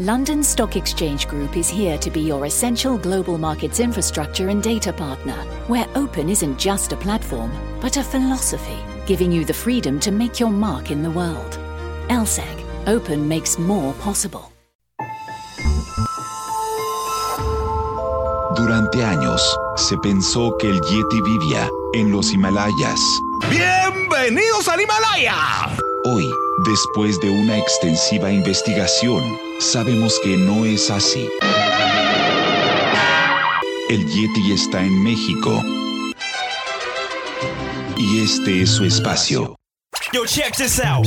London Stock Exchange Group is here to be your essential global markets infrastructure and data partner, where open isn't just a platform, but a philosophy, giving you the freedom to make your mark in the world. LSEG, open makes more possible. Durante años, se pensó que el Yeti vivía en los Himalayas. ¡Bienvenidos al Himalaya! Hoy, después de una extensiva investigación, sabemos que no es así. El Yeti está en México. Y este es su espacio. Yo, check this out.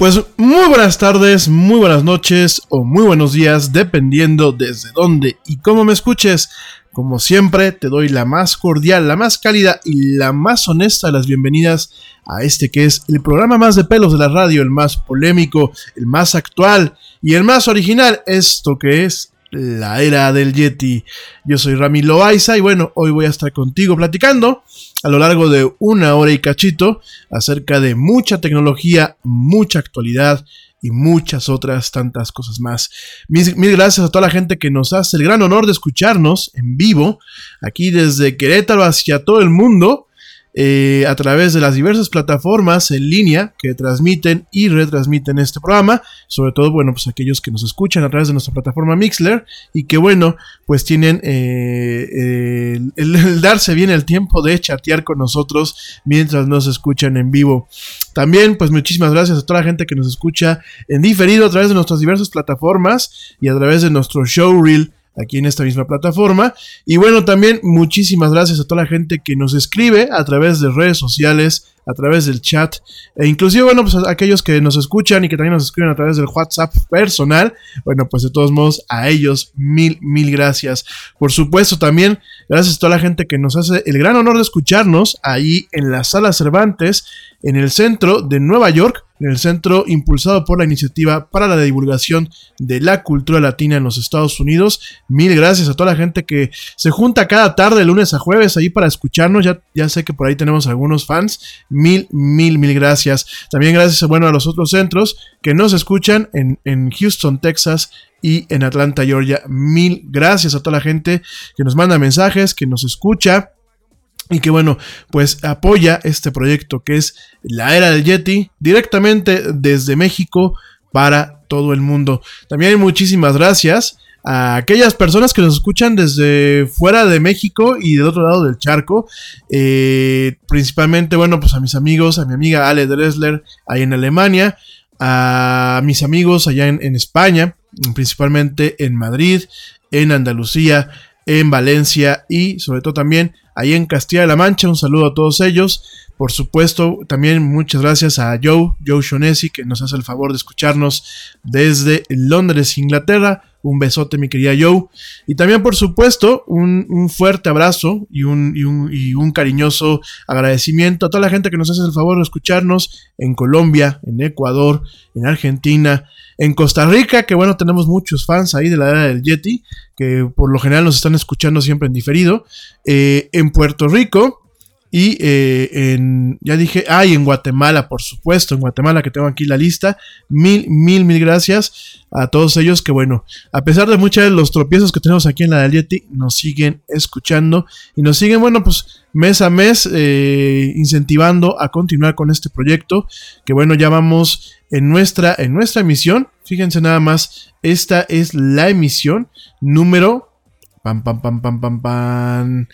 Pues muy buenas tardes, muy buenas noches o muy buenos días, dependiendo desde dónde y cómo me escuches. Como siempre, te doy la más cordial, la más cálida y la más honesta de las bienvenidas a este que es el programa más de pelos de la radio, el más polémico, el más actual y el más original. Esto que es la era del Yeti. Yo soy Rami Loaiza y bueno, hoy voy a estar contigo platicando a lo largo de una hora y cachito acerca de mucha tecnología, mucha actualidad y muchas otras tantas cosas más. Mil, gracias a toda la gente que nos hace el gran honor de escucharnos en vivo, aquí desde Querétaro hacia todo el mundo. Eh, a través de las diversas plataformas en línea que transmiten y retransmiten este programa, sobre todo, bueno, pues aquellos que nos escuchan a través de nuestra plataforma Mixler y que, bueno, pues tienen eh, eh, el, el, darse bien el tiempo de chatear con nosotros mientras nos escuchan en vivo. También, pues muchísimas gracias a toda la gente que nos escucha en diferido a través de nuestras diversas plataformas y a través de nuestro showreel aquí en esta misma plataforma. Y bueno, también muchísimas gracias a toda la gente que nos escribe a través de redes sociales, a través del chat, e inclusive, bueno, pues a aquellos que nos escuchan y que también nos escriben a través del WhatsApp personal, bueno, pues de todos modos, a ellos mil, mil gracias. Por supuesto, también gracias a toda la gente que nos hace el gran honor de escucharnos ahí en la sala Cervantes, en el centro de Nueva York, en el centro impulsado por la iniciativa para la divulgación de la cultura latina en los Estados Unidos. Mil gracias a toda la gente que se junta cada tarde, lunes a jueves, ahí para escucharnos. Ya, ya sé que por ahí tenemos algunos fans. Mil, mil, mil gracias. También gracias, bueno, a los otros centros que nos escuchan en, en Houston, Texas, y en Atlanta, Georgia. Mil gracias a toda la gente que nos manda mensajes, que nos escucha y que bueno, pues apoya este proyecto que es la era del Yeti directamente desde México para todo el mundo. También muchísimas gracias a aquellas personas que nos escuchan desde fuera de México y del otro lado del charco. Eh, principalmente, bueno, pues a mis amigos, a mi amiga Ale Dressler ahí en Alemania, a mis amigos allá en, en España, principalmente en Madrid, en Andalucía, en Valencia y sobre todo también ahí en Castilla-La Mancha. Un saludo a todos ellos. Por supuesto, también muchas gracias a Joe, Joe Shonesi, que nos hace el favor de escucharnos desde Londres, Inglaterra. Un besote, mi querida Joe. Y también, por supuesto, un, un fuerte abrazo y un, y, un, y un, cariñoso agradecimiento a toda la gente que nos hace el favor de escucharnos en Colombia, en Ecuador, en Argentina, en Costa Rica, que bueno, tenemos muchos fans ahí de la era del Yeti, que por lo general nos están escuchando siempre en diferido. Eh, en Puerto Rico, Y eh, en, ya dije, ah, y en Guatemala, por supuesto, en Guatemala que tengo aquí la lista. Mil, mil, mil gracias a todos ellos que, bueno, a pesar de muchos de los tropiezos que tenemos aquí en la del Yeti, nos siguen escuchando y nos siguen, bueno, pues mes a mes eh, incentivando a continuar con este proyecto. Que, bueno, ya vamos en nuestra, en nuestra emisión. Fíjense nada más, esta es la emisión número Pam, pam, pam, pam, pam, pam.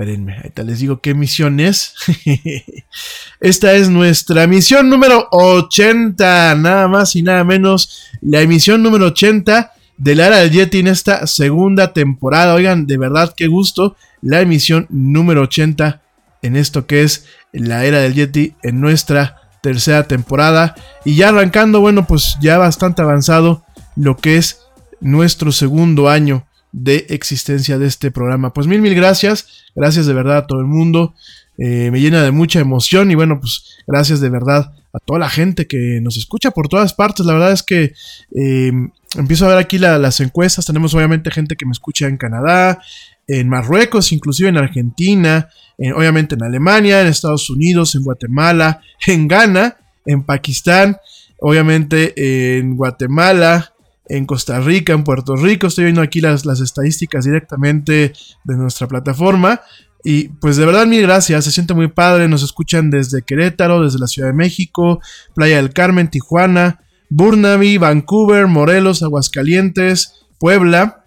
Espérenme, ahorita les digo qué misión es. Esta es nuestra misión número 80, nada más y nada menos. La emisión número 80 de la era del Yeti en esta segunda temporada. Oigan, de verdad, qué gusto. La emisión número 80 en esto que es la era del Yeti en nuestra tercera temporada. Y ya arrancando, bueno, pues ya bastante avanzado lo que es nuestro segundo año de existencia de este programa. Pues mil, mil gracias. Gracias de verdad a todo el mundo. Eh, me llena de mucha emoción y bueno, pues gracias de verdad a toda la gente que nos escucha por todas partes. La verdad es que eh, empiezo a ver aquí las encuestas. Tenemos obviamente gente que me escucha en Canadá, en Marruecos, inclusive en Argentina, obviamente en Alemania, en Estados Unidos, en Guatemala, en Ghana, en Pakistán, obviamente en Guatemala, en Costa Rica, en Puerto Rico. Estoy viendo aquí las, las estadísticas directamente de nuestra plataforma. Y pues de verdad mil gracias, se siente muy padre, nos escuchan desde Querétaro, desde la Ciudad de México, Playa del Carmen, Tijuana, Burnaby, Vancouver, Morelos, Aguascalientes, Puebla,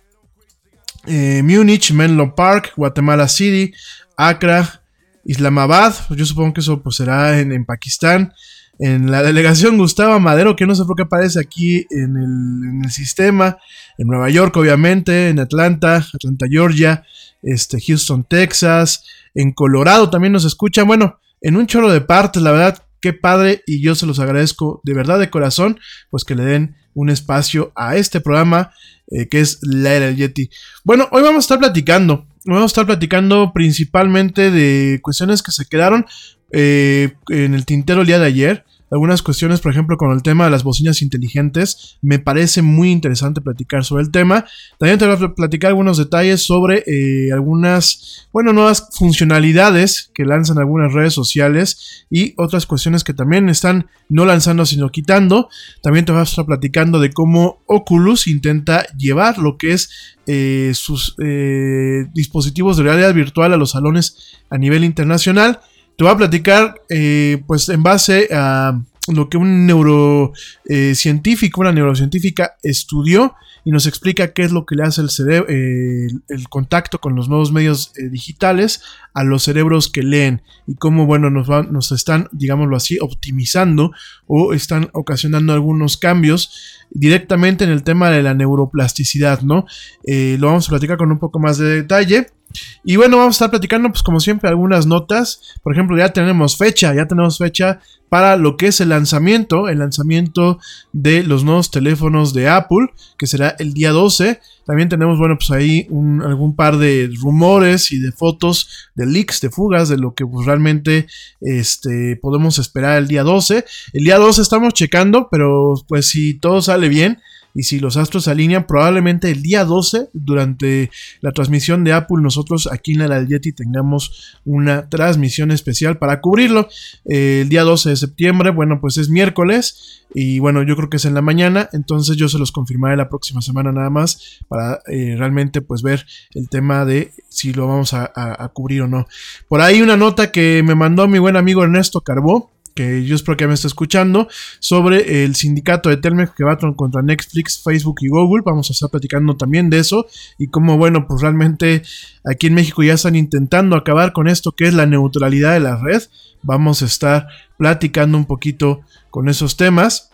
eh, Múnich, Menlo Park, Guatemala City, Accra, Islamabad, yo supongo que eso pues, será en, en Pakistán, en la delegación Gustavo Madero, que no sé por qué aparece aquí en el, sistema, en Nueva York, obviamente, en Atlanta, Atlanta, Georgia, este, Houston, Texas, en Colorado también nos escuchan. Bueno, en un chorro de partes, la verdad, qué padre, y yo se los agradezco de verdad de corazón, pues que le den un espacio a este programa eh, que es La Era Yeti. Bueno, hoy vamos a estar platicando. Vamos a estar platicando principalmente de cuestiones que se quedaron eh, en el tintero el día de ayer. Algunas cuestiones, por ejemplo, con el tema de las bocinas inteligentes. Me parece muy interesante platicar sobre el tema. También te voy a platicar algunos detalles sobre eh, algunas, bueno, nuevas funcionalidades que lanzan algunas redes sociales y otras cuestiones que también están no lanzando, sino quitando. También te voy a estar platicando de cómo Oculus intenta llevar lo que es eh, sus dispositivos de realidad virtual a los salones a nivel internacional. Te voy a platicar, eh, pues en base a lo que un neurocientífico, una neurocientífica estudió y nos explica qué es lo que le hace el cerebro, eh, el contacto con los nuevos medios eh, digitales a los cerebros que leen y cómo, bueno, nos, nos están, digámoslo así, optimizando o están ocasionando algunos cambios directamente en el tema de la neuroplasticidad, ¿no? lo vamos a platicar con un poco más de detalle. Y bueno, vamos a estar platicando, pues como siempre, algunas notas. Por ejemplo, ya tenemos fecha, ya tenemos fecha para lo que es el lanzamiento, el lanzamiento de los nuevos teléfonos de Apple, que será el día 12. También tenemos, bueno, pues ahí algún par de rumores y de fotos de leaks, de fugas, de lo que pues, realmente este, podemos esperar el día 12. El día 12 estamos checando, pero pues si todo sale bien, y si los astros se alinean, probablemente el día 12, durante la transmisión de Apple, nosotros aquí en la Yeti tengamos una transmisión especial para cubrirlo. Eh, el día 12 de septiembre, bueno, pues es miércoles. Y bueno, yo creo que es en la mañana. Entonces yo se los confirmaré la próxima semana nada más. Para eh, realmente pues ver el tema de si lo vamos a, a cubrir o no. Por ahí una nota que me mandó mi buen amigo Ernesto Carbó que yo espero que me esté escuchando, sobre el sindicato de Telmex que va contra Netflix, Facebook y Google. Vamos a estar platicando también de eso y cómo, bueno, pues realmente aquí en México ya están intentando acabar con esto que es la neutralidad de la red. Vamos a estar platicando un poquito con esos temas.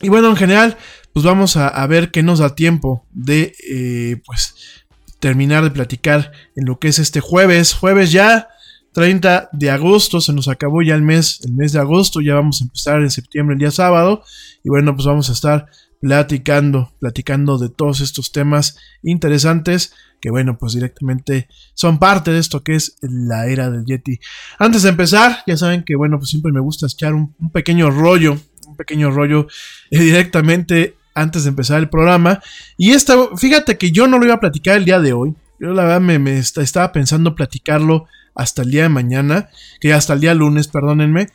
Y bueno, en general, pues vamos a, ver qué nos da tiempo de, eh, pues, terminar de platicar en lo que es este jueves. Jueves ya 30 de agosto, se nos acabó ya el mes, el mes de agosto, ya vamos a empezar en septiembre, el día sábado, y bueno, pues vamos a estar platicando, platicando de todos estos temas interesantes que bueno, pues directamente son parte de esto que es la era del Yeti. Antes de empezar, ya saben que bueno, pues siempre me gusta echar un, pequeño rollo, un pequeño rollo eh, directamente antes de empezar el programa. Y esta, fíjate que yo no lo iba a platicar el día de hoy. Yo la verdad me, estaba pensando platicarlo hasta el día de mañana, que hasta el día lunes, perdónenme.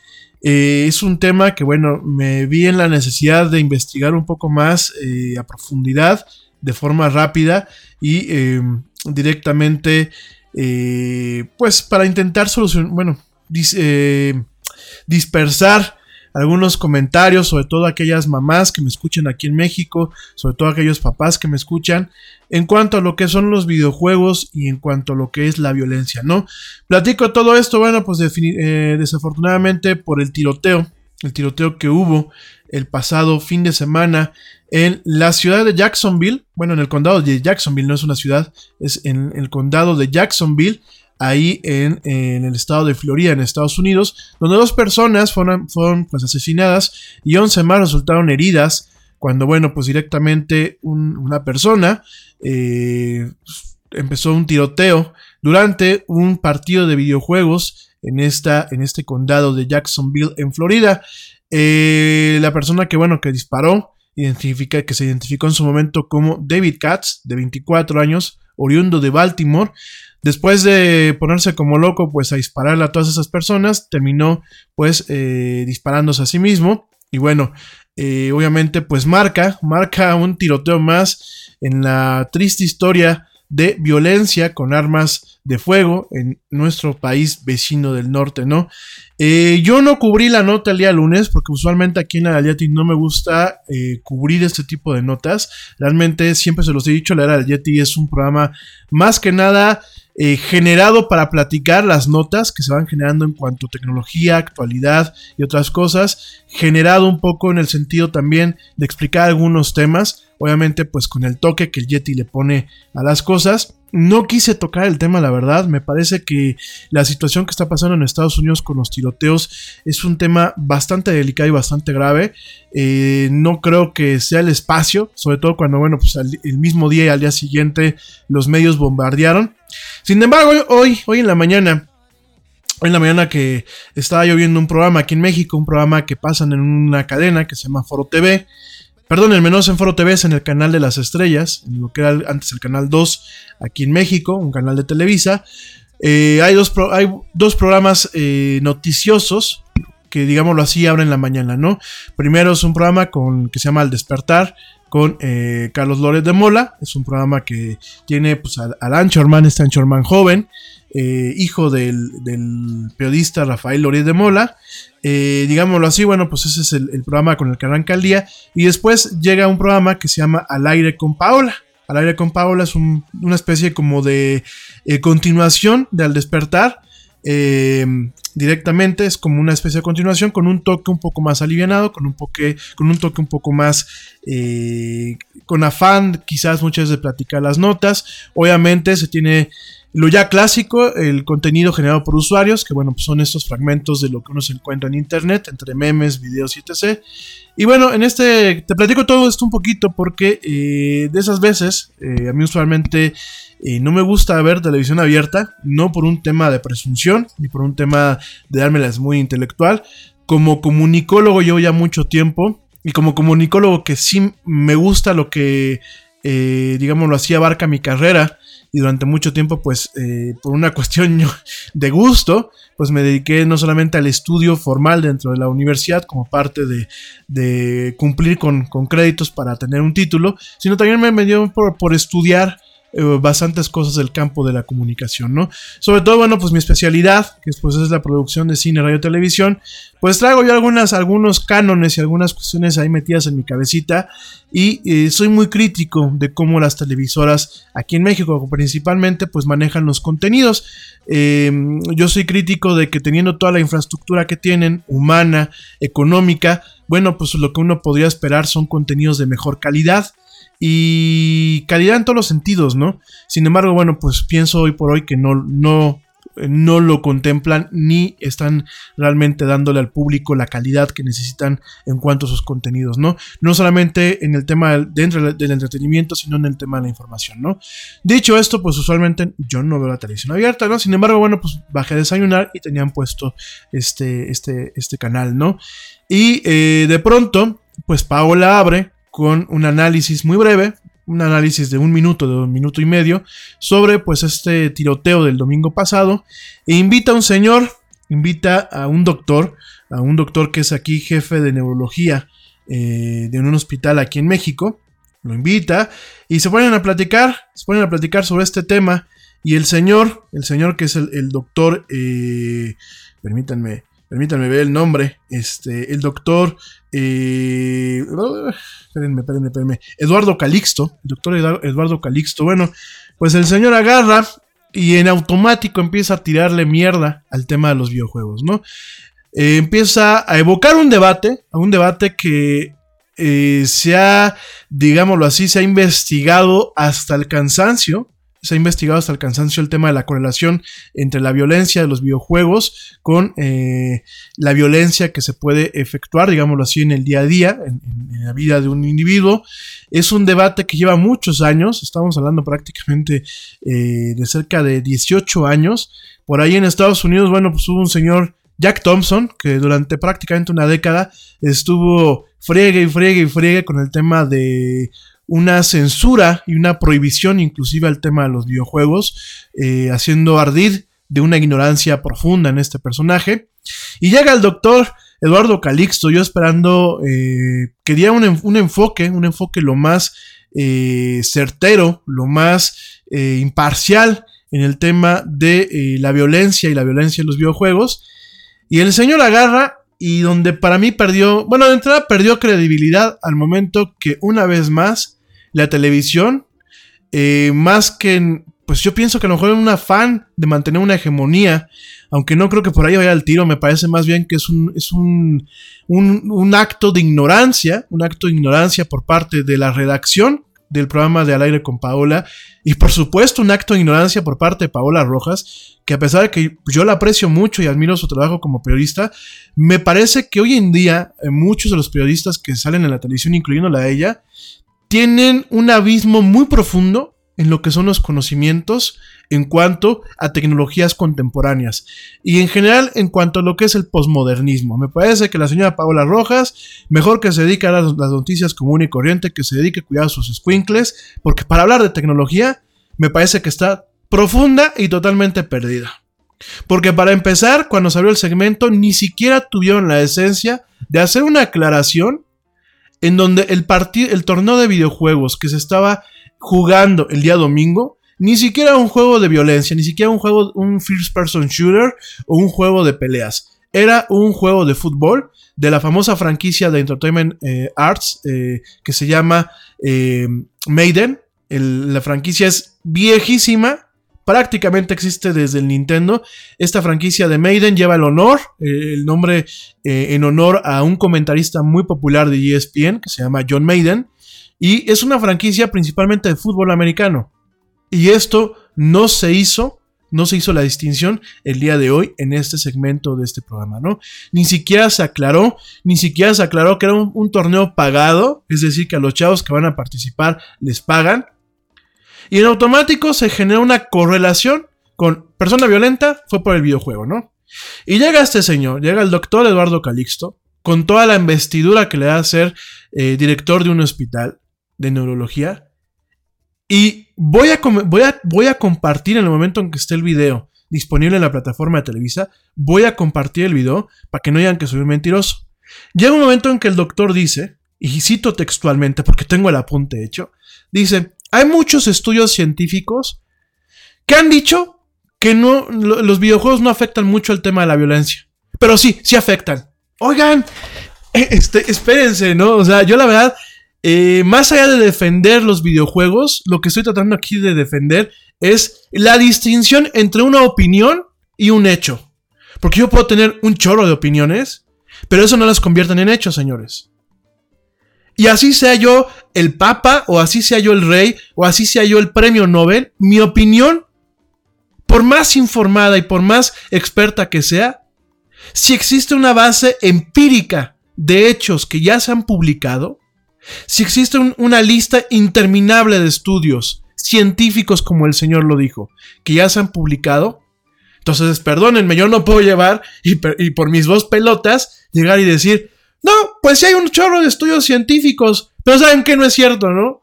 Eh, es un tema que, bueno, me vi en la necesidad de investigar un poco más eh, a profundidad, de forma rápida y em, directamente, eh, pues para intentar solucionar, bueno, dispersar algunos comentarios, sobre todo aquellas mamás que me escuchan aquí en México, sobre todo aquellos papás que me escuchan, en cuanto a lo que son los videojuegos y en cuanto a lo que es la violencia, ¿no? Platico todo esto, bueno, pues eh, desafortunadamente por el tiroteo, el tiroteo que hubo el pasado fin de semana en la ciudad de Jacksonville, bueno, en el condado de Jacksonville, no es una ciudad, es en el condado de Jacksonville, ahí en, el estado de Florida, en Estados Unidos, donde dos personas fueron, fueron pues, asesinadas y 11 más resultaron heridas, cuando, bueno, pues directamente una persona eh, empezó un tiroteo durante un partido de videojuegos en, esta, en este condado de Jacksonville, en Florida. Eh, la persona que, bueno, que disparó, identifica, que se identificó en su momento como David Katz, de 24 años, oriundo de Baltimore, Después de ponerse como loco, pues a dispararle a todas esas personas, terminó pues eh, disparándose a sí mismo. Y bueno, eh, obviamente pues marca, marca un tiroteo más en la triste historia de violencia con armas de fuego en nuestro país vecino del norte, ¿no? Eh, yo no cubrí la nota el día lunes porque usualmente aquí en Yeti no me gusta cubrir este tipo de notas. Realmente siempre se los he dicho, la era es un programa más que nada eh, generado para platicar las notas que se van generando en cuanto a tecnología, actualidad y otras cosas, generado un poco en el sentido también de explicar algunos temas, obviamente pues con el toque que el Yeti le pone a las cosas. No quise tocar el tema, la verdad. Me parece que la situación que está pasando en Estados Unidos con los tiroteos es un tema bastante delicado y bastante grave. Eh, no creo que sea el espacio, sobre todo cuando, bueno, pues el mismo día y al día siguiente los medios bombardearon. Sin embargo, hoy, hoy en la mañana, hoy en la mañana que estaba yo viendo un programa aquí en México, un programa que pasan en una cadena que se llama Foro TV. Perdón, el menos en Foro TV es en el canal de las estrellas, en lo que era antes el canal 2 aquí en México, un canal de Televisa. Eh, hay, dos hay, dos programas eh, noticiosos que, digámoslo así, abren la mañana, ¿no? Primero es un programa con, que se llama El Despertar, con eh, Carlos Lórez de Mola. Es un programa que tiene pues, al, al Anchorman, este Anchorman joven, hijo del, periodista Rafael Lórez de Mola. Eh, digámoslo así, bueno, pues ese es el, programa con el que arranca el día. Y después llega un programa que se llama Al aire con Paola. Al aire con Paola es una especie como de eh, continuación de Al despertar. Eh, directamente es como una especie de continuación con un toque un poco más alivianado, con un, poque, con un toque un poco más con afán quizás muchas de platicar las notas. Obviamente se tiene lo ya clásico, el contenido generado por usuarios, que bueno, pues son estos fragmentos de lo que uno se encuentra en internet, entre memes, videos y etc. Y bueno, en este te platico todo esto un poquito porque eh, de esas veces, eh, a mí usualmente eh, no me gusta ver televisión abierta, no por un tema de presunción, ni por un tema de dármelas muy intelectual. Como comunicólogo llevo ya mucho tiempo, y como comunicólogo que sí me gusta lo que, digámoslo así, abarca mi carrera, y durante mucho tiempo, pues eh, por una cuestión de gusto, pues me dediqué no solamente al estudio formal dentro de la universidad como parte de, cumplir con, créditos para tener un título, sino también me, dio por, por estudiar eh, bastantes cosas del campo de la comunicación, ¿no? Sobre todo, bueno, pues mi especialidad, que pues es la producción de cine, radio, televisión, pues traigo yo algunos cánones y algunas cuestiones ahí metidas en mi cabecita y eh, soy muy crítico de cómo las televisoras aquí en México principalmente pues manejan los contenidos. Em, yo soy crítico de que teniendo toda la infraestructura que tienen, humana, económica, bueno, pues lo que uno podría esperar son contenidos de mejor calidad y calidad en todos los sentidos, ¿no? Sin embargo, bueno, pues pienso hoy por hoy que no, no, no lo contemplan ni están realmente dándole al público la calidad que necesitan en cuanto a sus contenidos, ¿no? No solamente en el tema dentro del entretenimiento, sino en el tema de la información, ¿no? Dicho esto, pues usualmente yo no veo la televisión abierta, ¿no? Sin embargo, bueno, pues bajé a desayunar y tenían puesto este, este, este canal, ¿no? Y eh, de pronto, pues Paola abre con un análisis muy breve, un análisis de un minuto, de un minuto y medio, sobre pues este tiroteo del domingo pasado. E invita a un señor, invita a un doctor, a un doctor que es aquí jefe de neurología eh, de un hospital aquí en México. Lo invita y se ponen a platicar, se ponen a platicar sobre este tema. Y el señor, el señor que es el, doctor, eh, permítanme, permítanme ver el nombre, este, el doctor, eh, espérenme, espérenme, espérenme, Eduardo Calixto, el doctor Eduardo Calixto, bueno, pues el señor agarra y en automático empieza a tirarle mierda al tema de los videojuegos, ¿no? Eh, empieza a evocar un debate, a un debate que eh, se ha, digámoslo así, se ha investigado hasta el cansancio, se ha investigado hasta el cansancio el tema de la correlación entre la violencia de los videojuegos con eh, la violencia que se puede efectuar, digámoslo así, en el día a día, en, la vida de un individuo. Es un debate que lleva muchos años, estamos hablando prácticamente de cerca de 18 años. Por ahí en Estados Unidos, bueno, pues hubo un señor Jack Thompson, que durante prácticamente una década estuvo friegue y friegue y friegue con el tema de una censura y una prohibición inclusive al tema de los videojuegos, eh, haciendo ardir de una ignorancia profunda en este personaje. Y llega el doctor Eduardo Calixto, yo esperando eh, que diera un, enfoque, un enfoque lo más eh, certero, lo más imparcial en el tema de la violencia y la violencia en los videojuegos. Y el señor agarra y donde para mí perdió, bueno, de entrada perdió credibilidad al momento que una vez más la televisión, eh, más que, pues yo pienso que a lo mejor es un afán de mantener una hegemonía, aunque no creo que por ahí vaya el tiro, me parece más bien que es un, es un, un acto de ignorancia, un acto de ignorancia por parte de la redacción del programa de Al aire con Paola. Y por supuesto un acto de ignorancia por parte de Paola Rojas, que a pesar de que yo la aprecio mucho y admiro su trabajo como periodista, me parece que hoy en día eh, muchos de los periodistas que salen en la televisión, incluyéndola a ella, tienen un abismo muy profundo en lo que son los conocimientos en cuanto a tecnologías contemporáneas y en general en cuanto a lo que es el posmodernismo. Me parece que la señora Paola Rojas, mejor que se dedique a las, noticias común y corriente, que se dedique a cuidar sus squinkles, porque para hablar de tecnología me parece que está profunda y totalmente perdida. Porque para empezar, cuando se abrió el segmento, ni siquiera tuvieron la esencia de hacer una aclaración en donde el, el torneo de videojuegos que se estaba jugando el día domingo, ni siquiera un juego de violencia, ni siquiera un juego, un first person shooter o un juego de peleas. Era un juego de fútbol de la famosa franquicia de Entertainment eh, Arts eh, que se llama eh, Maiden. la franquicia es viejísima, prácticamente existe desde el Nintendo. Esta franquicia de Maiden lleva el honor, el nombre en honor a un comentarista muy popular de ESPN que se llama John Maiden. Y es una franquicia principalmente de fútbol americano. Y esto no se hizo, no se hizo la distinción el día de hoy en este segmento de este programa, ¿no? Ni siquiera se aclaró, ni siquiera se aclaró que era un, torneo pagado, es decir, que a los chavos que van a participar les pagan. Y en automático se genera una correlación con persona violenta fue por el videojuego, ¿no? Y llega este señor, llega el doctor Eduardo Calixto, con toda la investidura que le da a ser eh, director de un hospital, de neurología. Y voy a, voy, a, compartir en el momento en que esté el video disponible en la plataforma de Televisa, voy a compartir el video para que no digan que soy un mentiroso. Llega un momento en que el doctor dice, y cito textualmente porque tengo el apunte hecho, dice, hay muchos estudios científicos que han dicho que no, los videojuegos no afectan mucho el tema de la violencia. Pero sí, sí afectan. Oigan, eh, este, espérense, ¿no? O sea, yo la verdad eh, más allá de defender los videojuegos, lo que estoy tratando aquí de defender es la distinción entre una opinión y un hecho. Porque yo puedo tener un chorro de opiniones, pero eso no las convierte en hechos, señores. Y así sea yo el papa, o así sea yo el rey, o así sea yo el premio Nobel, mi opinión, por más informada y por más experta que sea, si existe una base empírica de hechos que ya se han publicado, si existe una lista interminable de estudios científicos, como el señor lo dijo, que ya se han publicado, entonces perdónenme, yo no puedo llevar y, por mis dos pelotas llegar y decir, no, pues sí hay un chorro de estudios científicos, pero saben que no es cierto, ¿no?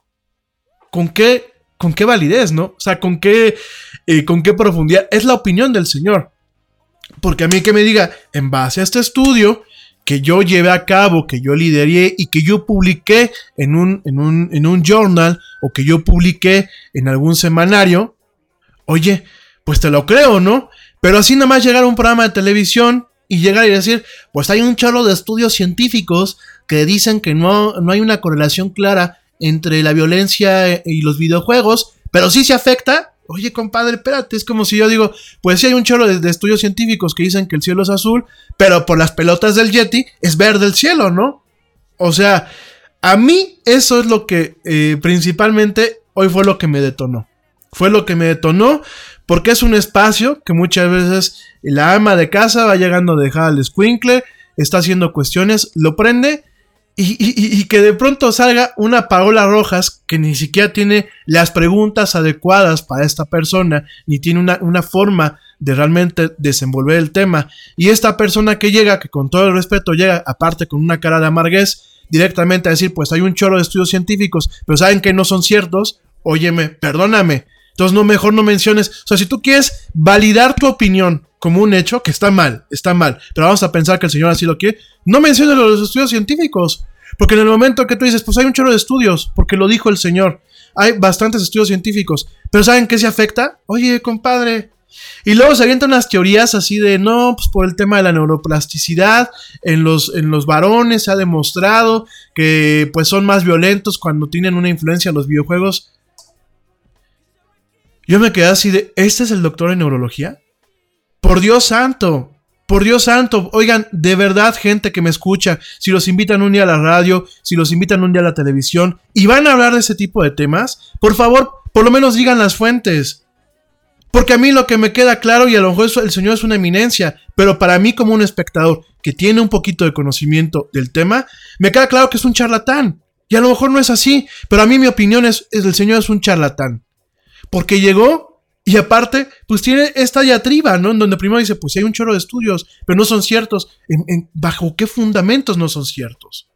¿con qué, con qué validez, no? O sea, ¿con qué, eh, con qué profundidad? Es la opinión del Señor. Porque a mí que me diga, en base a este estudio que yo llevé a cabo, que yo lideré y que yo publiqué en un, en un, en un journal o que yo publiqué en algún semanario, oye, pues te lo creo, ¿no? Pero así nada más llegar a un programa de televisión y llegar y decir, pues hay un chorro de estudios científicos que dicen que no, no hay una correlación clara entre la violencia y los videojuegos, pero sí se afecta. Oye, compadre, espérate, es como si yo digo, pues sí hay un chorro de, estudios científicos que dicen que el cielo es azul, pero por las pelotas del Yeti es verde el cielo, ¿no? O sea, a mí eso es lo que eh, principalmente hoy fue lo que me detonó. Fue lo que me detonó porque es un espacio que muchas veces la ama de casa va llegando a dejar al squinkle, está haciendo cuestiones, lo prende y, que de pronto salga una Paola Rojas que ni siquiera tiene las preguntas adecuadas para esta persona, ni tiene una, una forma de realmente desenvolver el tema. Y esta persona que llega, que con todo el respeto llega, aparte con una cara de amarguez, directamente a decir, pues hay un chorro de estudios científicos, pero saben que no son ciertos, óyeme, perdóname, entonces, no, mejor no menciones. O sea, si tú quieres validar tu opinión como un hecho, que está mal, está mal, pero vamos a pensar que el Señor así lo quiere, no menciones los estudios científicos. Porque en el momento que tú dices, pues hay un chorro de estudios, porque lo dijo el Señor, hay bastantes estudios científicos, pero ¿saben qué se afecta? Oye, compadre. Y luego se avientan unas teorías así de, no, pues por el tema de la neuroplasticidad, en los, en los varones se ha demostrado que pues son más violentos cuando tienen una influencia en los videojuegos. Yo me quedé así de, ¿este es el doctor en neurología? Por Dios santo, por Dios santo, oigan, de verdad gente que me escucha, si los invitan un día a la radio, si los invitan un día a la televisión y van a hablar de ese tipo de temas, por favor, por lo menos digan las fuentes. Porque a mí lo que me queda claro, y a lo mejor el Señor es una eminencia, pero para mí como un espectador que tiene un poquito de conocimiento del tema, me queda claro que es un charlatán. Y a lo mejor no es así, pero a mí mi opinión es, el Señor es un charlatán. Porque llegó y aparte, pues tiene esta diatriba, ¿no? En donde primero dice, pues hay un chorro de estudios, pero no son ciertos. ¿Bajo qué fundamentos no son ciertos?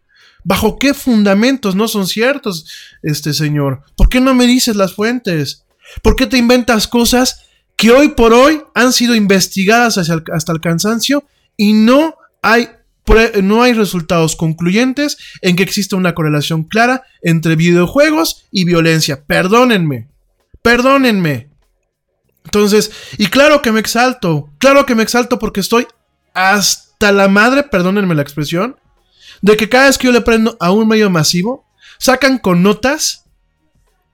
¿Bajo qué fundamentos no son ciertos, este señor? ¿Por qué no me dices las fuentes? ¿Por qué te inventas cosas que hoy por hoy han sido investigadas hasta el cansancio y no hay, no hay resultados concluyentes en que exista una correlación clara entre videojuegos y violencia? Perdónenme, Perdónenme. Entonces, y claro que me exalto, claro que me exalto porque estoy hasta la madre, perdónenme la expresión, de que cada vez que yo le prendo a un medio masivo, sacan con notas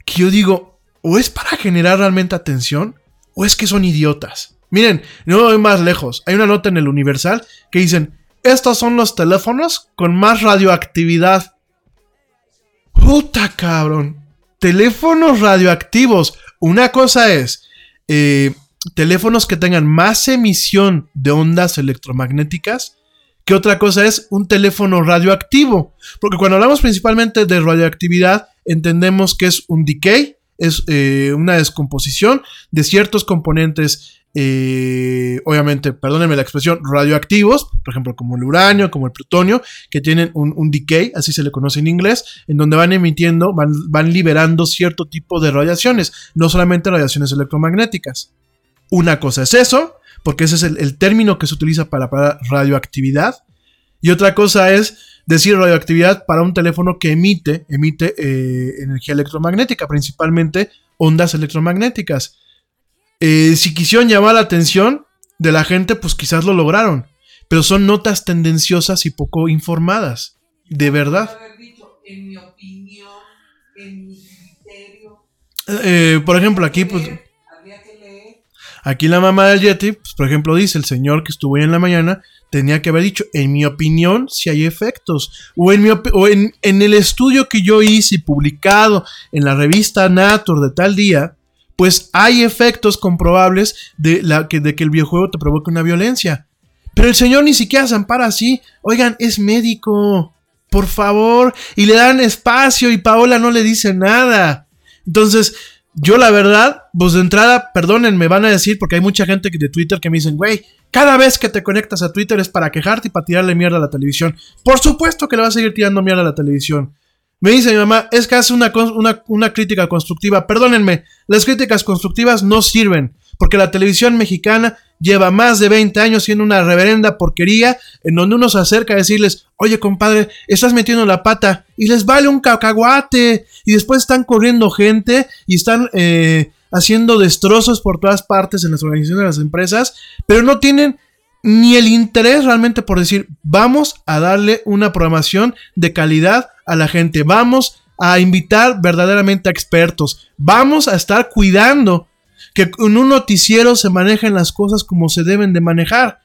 que yo digo, o es para generar realmente atención, o es que son idiotas. Miren, no voy más lejos. Hay una nota en el Universal que dicen, estos son los teléfonos con más radioactividad. Puta cabrón teléfonos radioactivos. Una cosa es eh, teléfonos que tengan más emisión de ondas electromagnéticas que otra cosa es un teléfono radioactivo. Porque cuando hablamos principalmente de radioactividad, entendemos que es un decay, es eh, una descomposición de ciertos componentes obviamente, perdónenme la expresión, radioactivos, por ejemplo, como el uranio, como el plutonio, que tienen un, decay, así se le conoce en inglés, en donde van emitiendo, van, van liberando cierto tipo de radiaciones, no solamente radiaciones electromagnéticas. Una cosa es eso, porque ese es el, término que se utiliza para, para radioactividad, y otra cosa es decir radioactividad para un teléfono que emite, emite eh, energía electromagnética, principalmente ondas electromagnéticas. Eh, si quisieron llamar la atención de la gente, pues quizás lo lograron. Pero son notas tendenciosas y poco informadas. De verdad. Eh, por ejemplo, aquí, pues. Aquí la mamá del Yeti, pues, por ejemplo, dice: el señor que estuvo ahí en la mañana tenía que haber dicho, en mi opinión, si hay efectos. O, en, mi o en, en, el estudio que yo hice y publicado en la revista Nature de tal día, pues hay efectos comprobables de, la, que, de que el videojuego te provoque una violencia. Pero el señor ni siquiera se ampara así. Oigan, es médico. Por favor. Y le dan espacio y Paola no le dice nada. Entonces, yo la verdad, pues de entrada, perdonen, me van a decir, porque hay mucha gente de Twitter que me dicen, güey, cada vez que te conectas a Twitter es para quejarte y para tirarle mierda a la televisión. Por supuesto que le vas a seguir tirando mierda a la televisión. Me dice mi mamá, es que hace una, una, crítica constructiva. Perdónenme, las críticas constructivas no sirven, porque la televisión mexicana lleva más de 20 años siendo una reverenda porquería en donde uno se acerca a decirles, oye compadre, estás metiendo la pata y les vale un cacahuate y después están corriendo gente y están eh, haciendo destrozos por todas partes en las organizaciones de las empresas, pero no tienen ni el interés realmente por decir, vamos a darle una programación de calidad a la gente, vamos a invitar verdaderamente a expertos, vamos a estar cuidando que en un noticiero se manejen las cosas como se deben de manejar.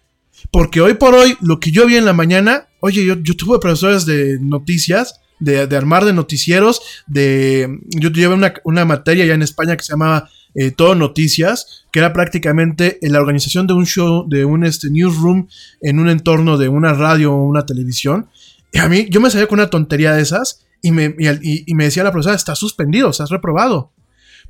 Porque hoy por hoy, lo que yo vi en la mañana, oye, yo, tuve profesores de noticias, de, armar de noticieros, de... Yo llevé una, una materia ya en España que se llamaba eh, Todo Noticias, que era prácticamente la organización de un show, de un este, newsroom en un entorno de una radio o una televisión. Y a mí, yo me salía con una tontería de esas y me, y, me decía la profesora, estás suspendido, estás reprobado.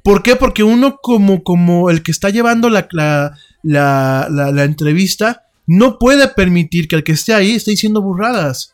¿Por qué? Porque uno como, como el que está llevando la, la, la, la entrevista no puede permitir que el que esté ahí esté diciendo burradas.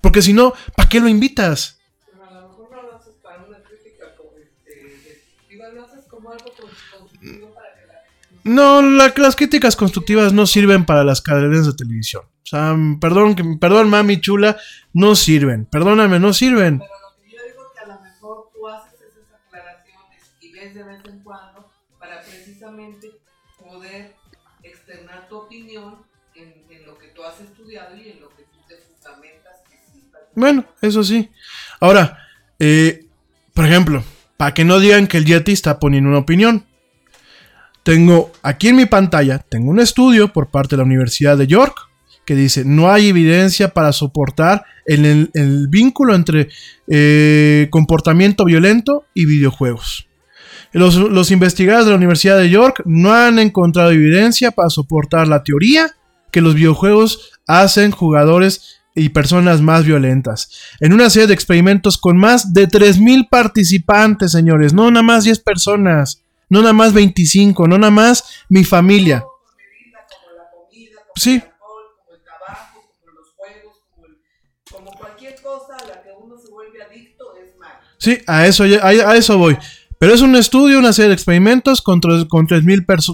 Porque si no, ¿para qué lo invitas? No, las críticas constructivas no sirven para las cadenas de televisión. O sea, perdón, perdón, mami chula, no sirven. Perdóname, no sirven. Pero lo que yo digo que a lo mejor tú haces esas aclaraciones y ves de vez en cuando para precisamente poder externar tu opinión en, en lo que tú has estudiado y en lo que bueno, eso sí. Ahora, eh, por ejemplo, para que no digan que el Yeti está poniendo una opinión. Tengo aquí en mi pantalla, tengo un estudio por parte de la Universidad de York que dice, no hay evidencia para soportar el, vínculo entre eh, comportamiento violento y videojuegos. Los, los, investigadores de la Universidad de York no han encontrado evidencia para soportar la teoría que los videojuegos hacen jugadores y personas más violentas. En una serie de experimentos con más de 3.000 participantes, señores. No nada más 10 personas. No nada más 25. No nada más mi familia. Sí. Sí, a eso, a, eso voy. Pero es un estudio, una serie de experimentos con, con,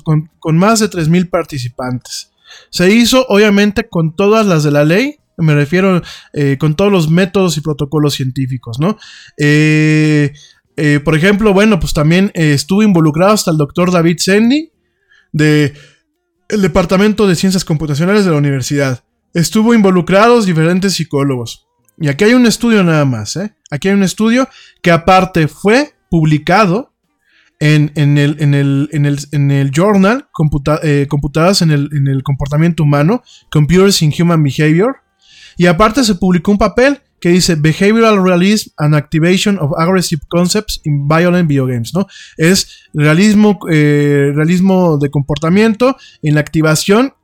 con, con más de 3.000 participantes. Se hizo, obviamente, con todas las de la ley me refiero eh, con todos los métodos y protocolos científicos, ¿no? Eh, eh, por ejemplo, bueno, pues también estuvo involucrado hasta el doctor David Sendy de el Departamento de Ciencias Computacionales de la universidad. Estuvo involucrados diferentes psicólogos. Y aquí hay un estudio nada más, ¿eh? Aquí hay un estudio que aparte fue publicado en, el, en, el, en, el, journal Computadas en el, en el Comportamiento Humano, Computers in Human Behavior, y aparte se publicó un papel que dice Behavioral Realism and Activation of Aggressive Concepts in Violent Video Games, ¿no? Es realismo, eh, realismo de comportamiento en la activación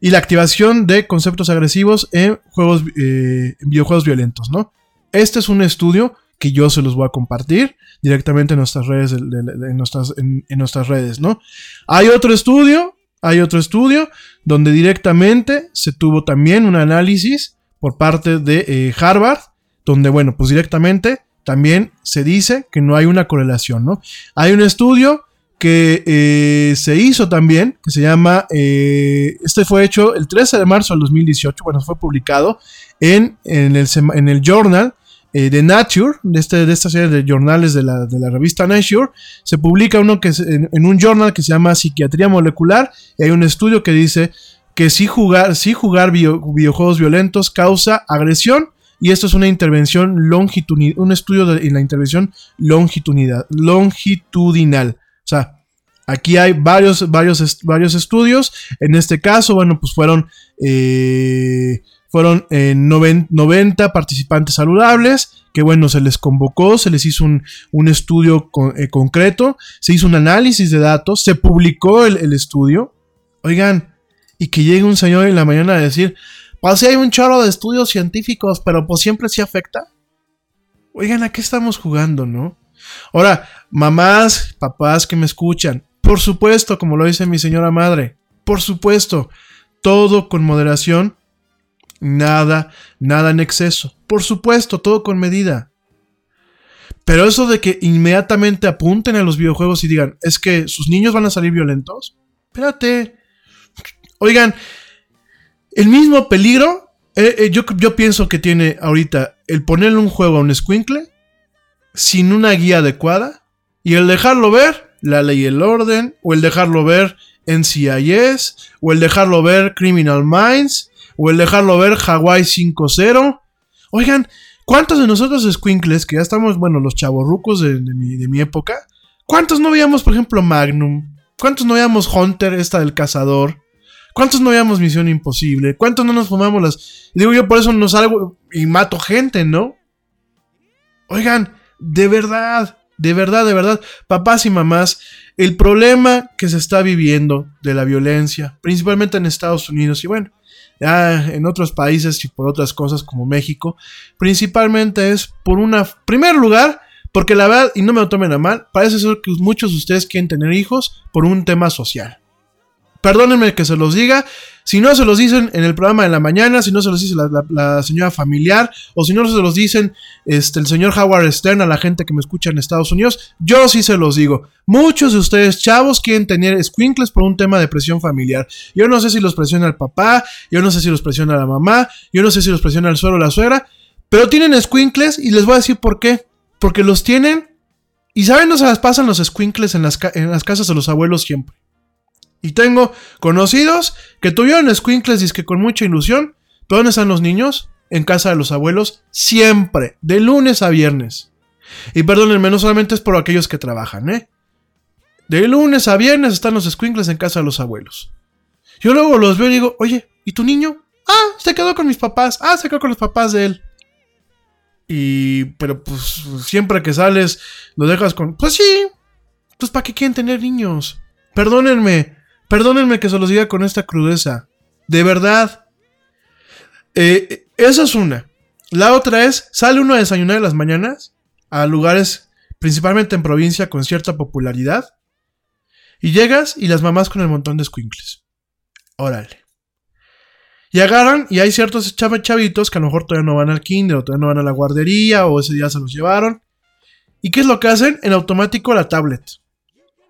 y la activación de conceptos agresivos en juegos, eh, en videojuegos violentos, ¿no? Este es un estudio que yo se los voy a compartir directamente en nuestras redes, en, nuestras, en nuestras redes, ¿no? Hay otro estudio, hay otro estudio donde directamente se tuvo también un análisis por parte de eh, Harvard, donde, bueno, pues directamente también se dice que no hay una correlación, ¿no? Hay un estudio que eh, se hizo también, que se llama, eh, este fue hecho el 13 de marzo del 2018, bueno, fue publicado en, el, en el Journal eh, de Nature, de, este, de esta serie de jornales de la, de la revista Nature, se publica uno que es en, en un journal que se llama Psiquiatría Molecular y hay un estudio que dice que si jugar, jugar video- videojuegos violentos causa agresión y esto es una intervención longitudinal, un estudio en la intervención longitudinal, longitudinal. O sea, aquí hay varios, varios, varios estudios. En este caso, bueno, pues fueron, eh, fueron eh, noven- 90 participantes saludables. Que bueno, se les convocó, se les hizo un, un estudio con- eh, concreto, se hizo un análisis de datos, se publicó el estudio. Oigan, y que llegue un señor en la mañana a decir, pues hay un chorro de estudios científicos, pero pues siempre sí afecta. Oigan, ¿a qué estamos jugando, no? Ahora, mamás, papás que me escuchan, por supuesto, como lo dice mi señora madre, por supuesto, todo con moderación, nada, nada en exceso. Por supuesto, todo con medida. Pero eso de que inmediatamente apunten a los videojuegos y digan, es que sus niños van a salir violentos. Espérate. Oigan, el mismo peligro, eh, eh, yo, pienso que tiene ahorita el ponerle un juego a un squinkle sin una guía adecuada y el dejarlo ver la ley y el orden, o el dejarlo ver NCIS, o el dejarlo ver Criminal Minds, o el dejarlo ver Hawaii 5-0. Oigan, ¿cuántos de nosotros squinkles, que ya estamos, bueno, los chavorrucos de, de mi, de mi época, ¿cuántos no veíamos, por ejemplo, Magnum? ¿Cuántos no veíamos Hunter, esta del cazador? ¿Cuántos no veíamos Misión Imposible? ¿Cuántos no nos fumamos las... Digo yo, por eso no salgo y mato gente, ¿no? Oigan, de verdad, de verdad, de verdad, papás y mamás, el problema que se está viviendo de la violencia, principalmente en Estados Unidos y bueno, ya en otros países y por otras cosas como México, principalmente es por una, primer lugar, porque la verdad, y no me lo tomen a mal, parece ser que muchos de ustedes quieren tener hijos por un tema social. Perdónenme que se los diga. Si no se los dicen en el programa de la mañana, si no se los dice la, señora familiar, o si no se los dicen este, el señor Howard Stern a la gente que me escucha en Estados Unidos, yo sí se los digo. Muchos de ustedes, chavos, quieren tener squinkles por un tema de presión familiar. Yo no sé si los presiona el papá, yo no sé si los presiona la mamá, yo no sé si los presiona el suelo o la suegra, pero tienen squinkles y les voy a decir por qué. Porque los tienen y saben, no se las pasan los squinkles en las, en las casas de los abuelos siempre. Y tengo conocidos que tuvieron squinkles que con mucha ilusión. ¿Pero dónde están los niños? En casa de los abuelos. Siempre. De lunes a viernes. Y perdónenme, no solamente es por aquellos que trabajan, ¿eh? De lunes a viernes están los squinkles en casa de los abuelos. Yo luego los veo y digo, oye, ¿y tu niño? Ah, se quedó con mis papás. Ah, se quedó con los papás de él. Y, pero pues siempre que sales, lo dejas con, pues sí. Entonces, ¿para qué quieren tener niños? Perdónenme, perdónenme que se los diga con esta crudeza. De verdad. Eh, esa es una. La otra es, sale uno a desayunar en las mañanas a lugares, principalmente en provincia, con cierta popularidad. Y llegas y las mamás con el montón de squinkles. Órale. Y agarran y hay ciertos chav- chavitos que a lo mejor todavía no van al kinder o todavía no van a la guardería o ese día se los llevaron. ¿Y qué es lo que hacen? En automático la tablet.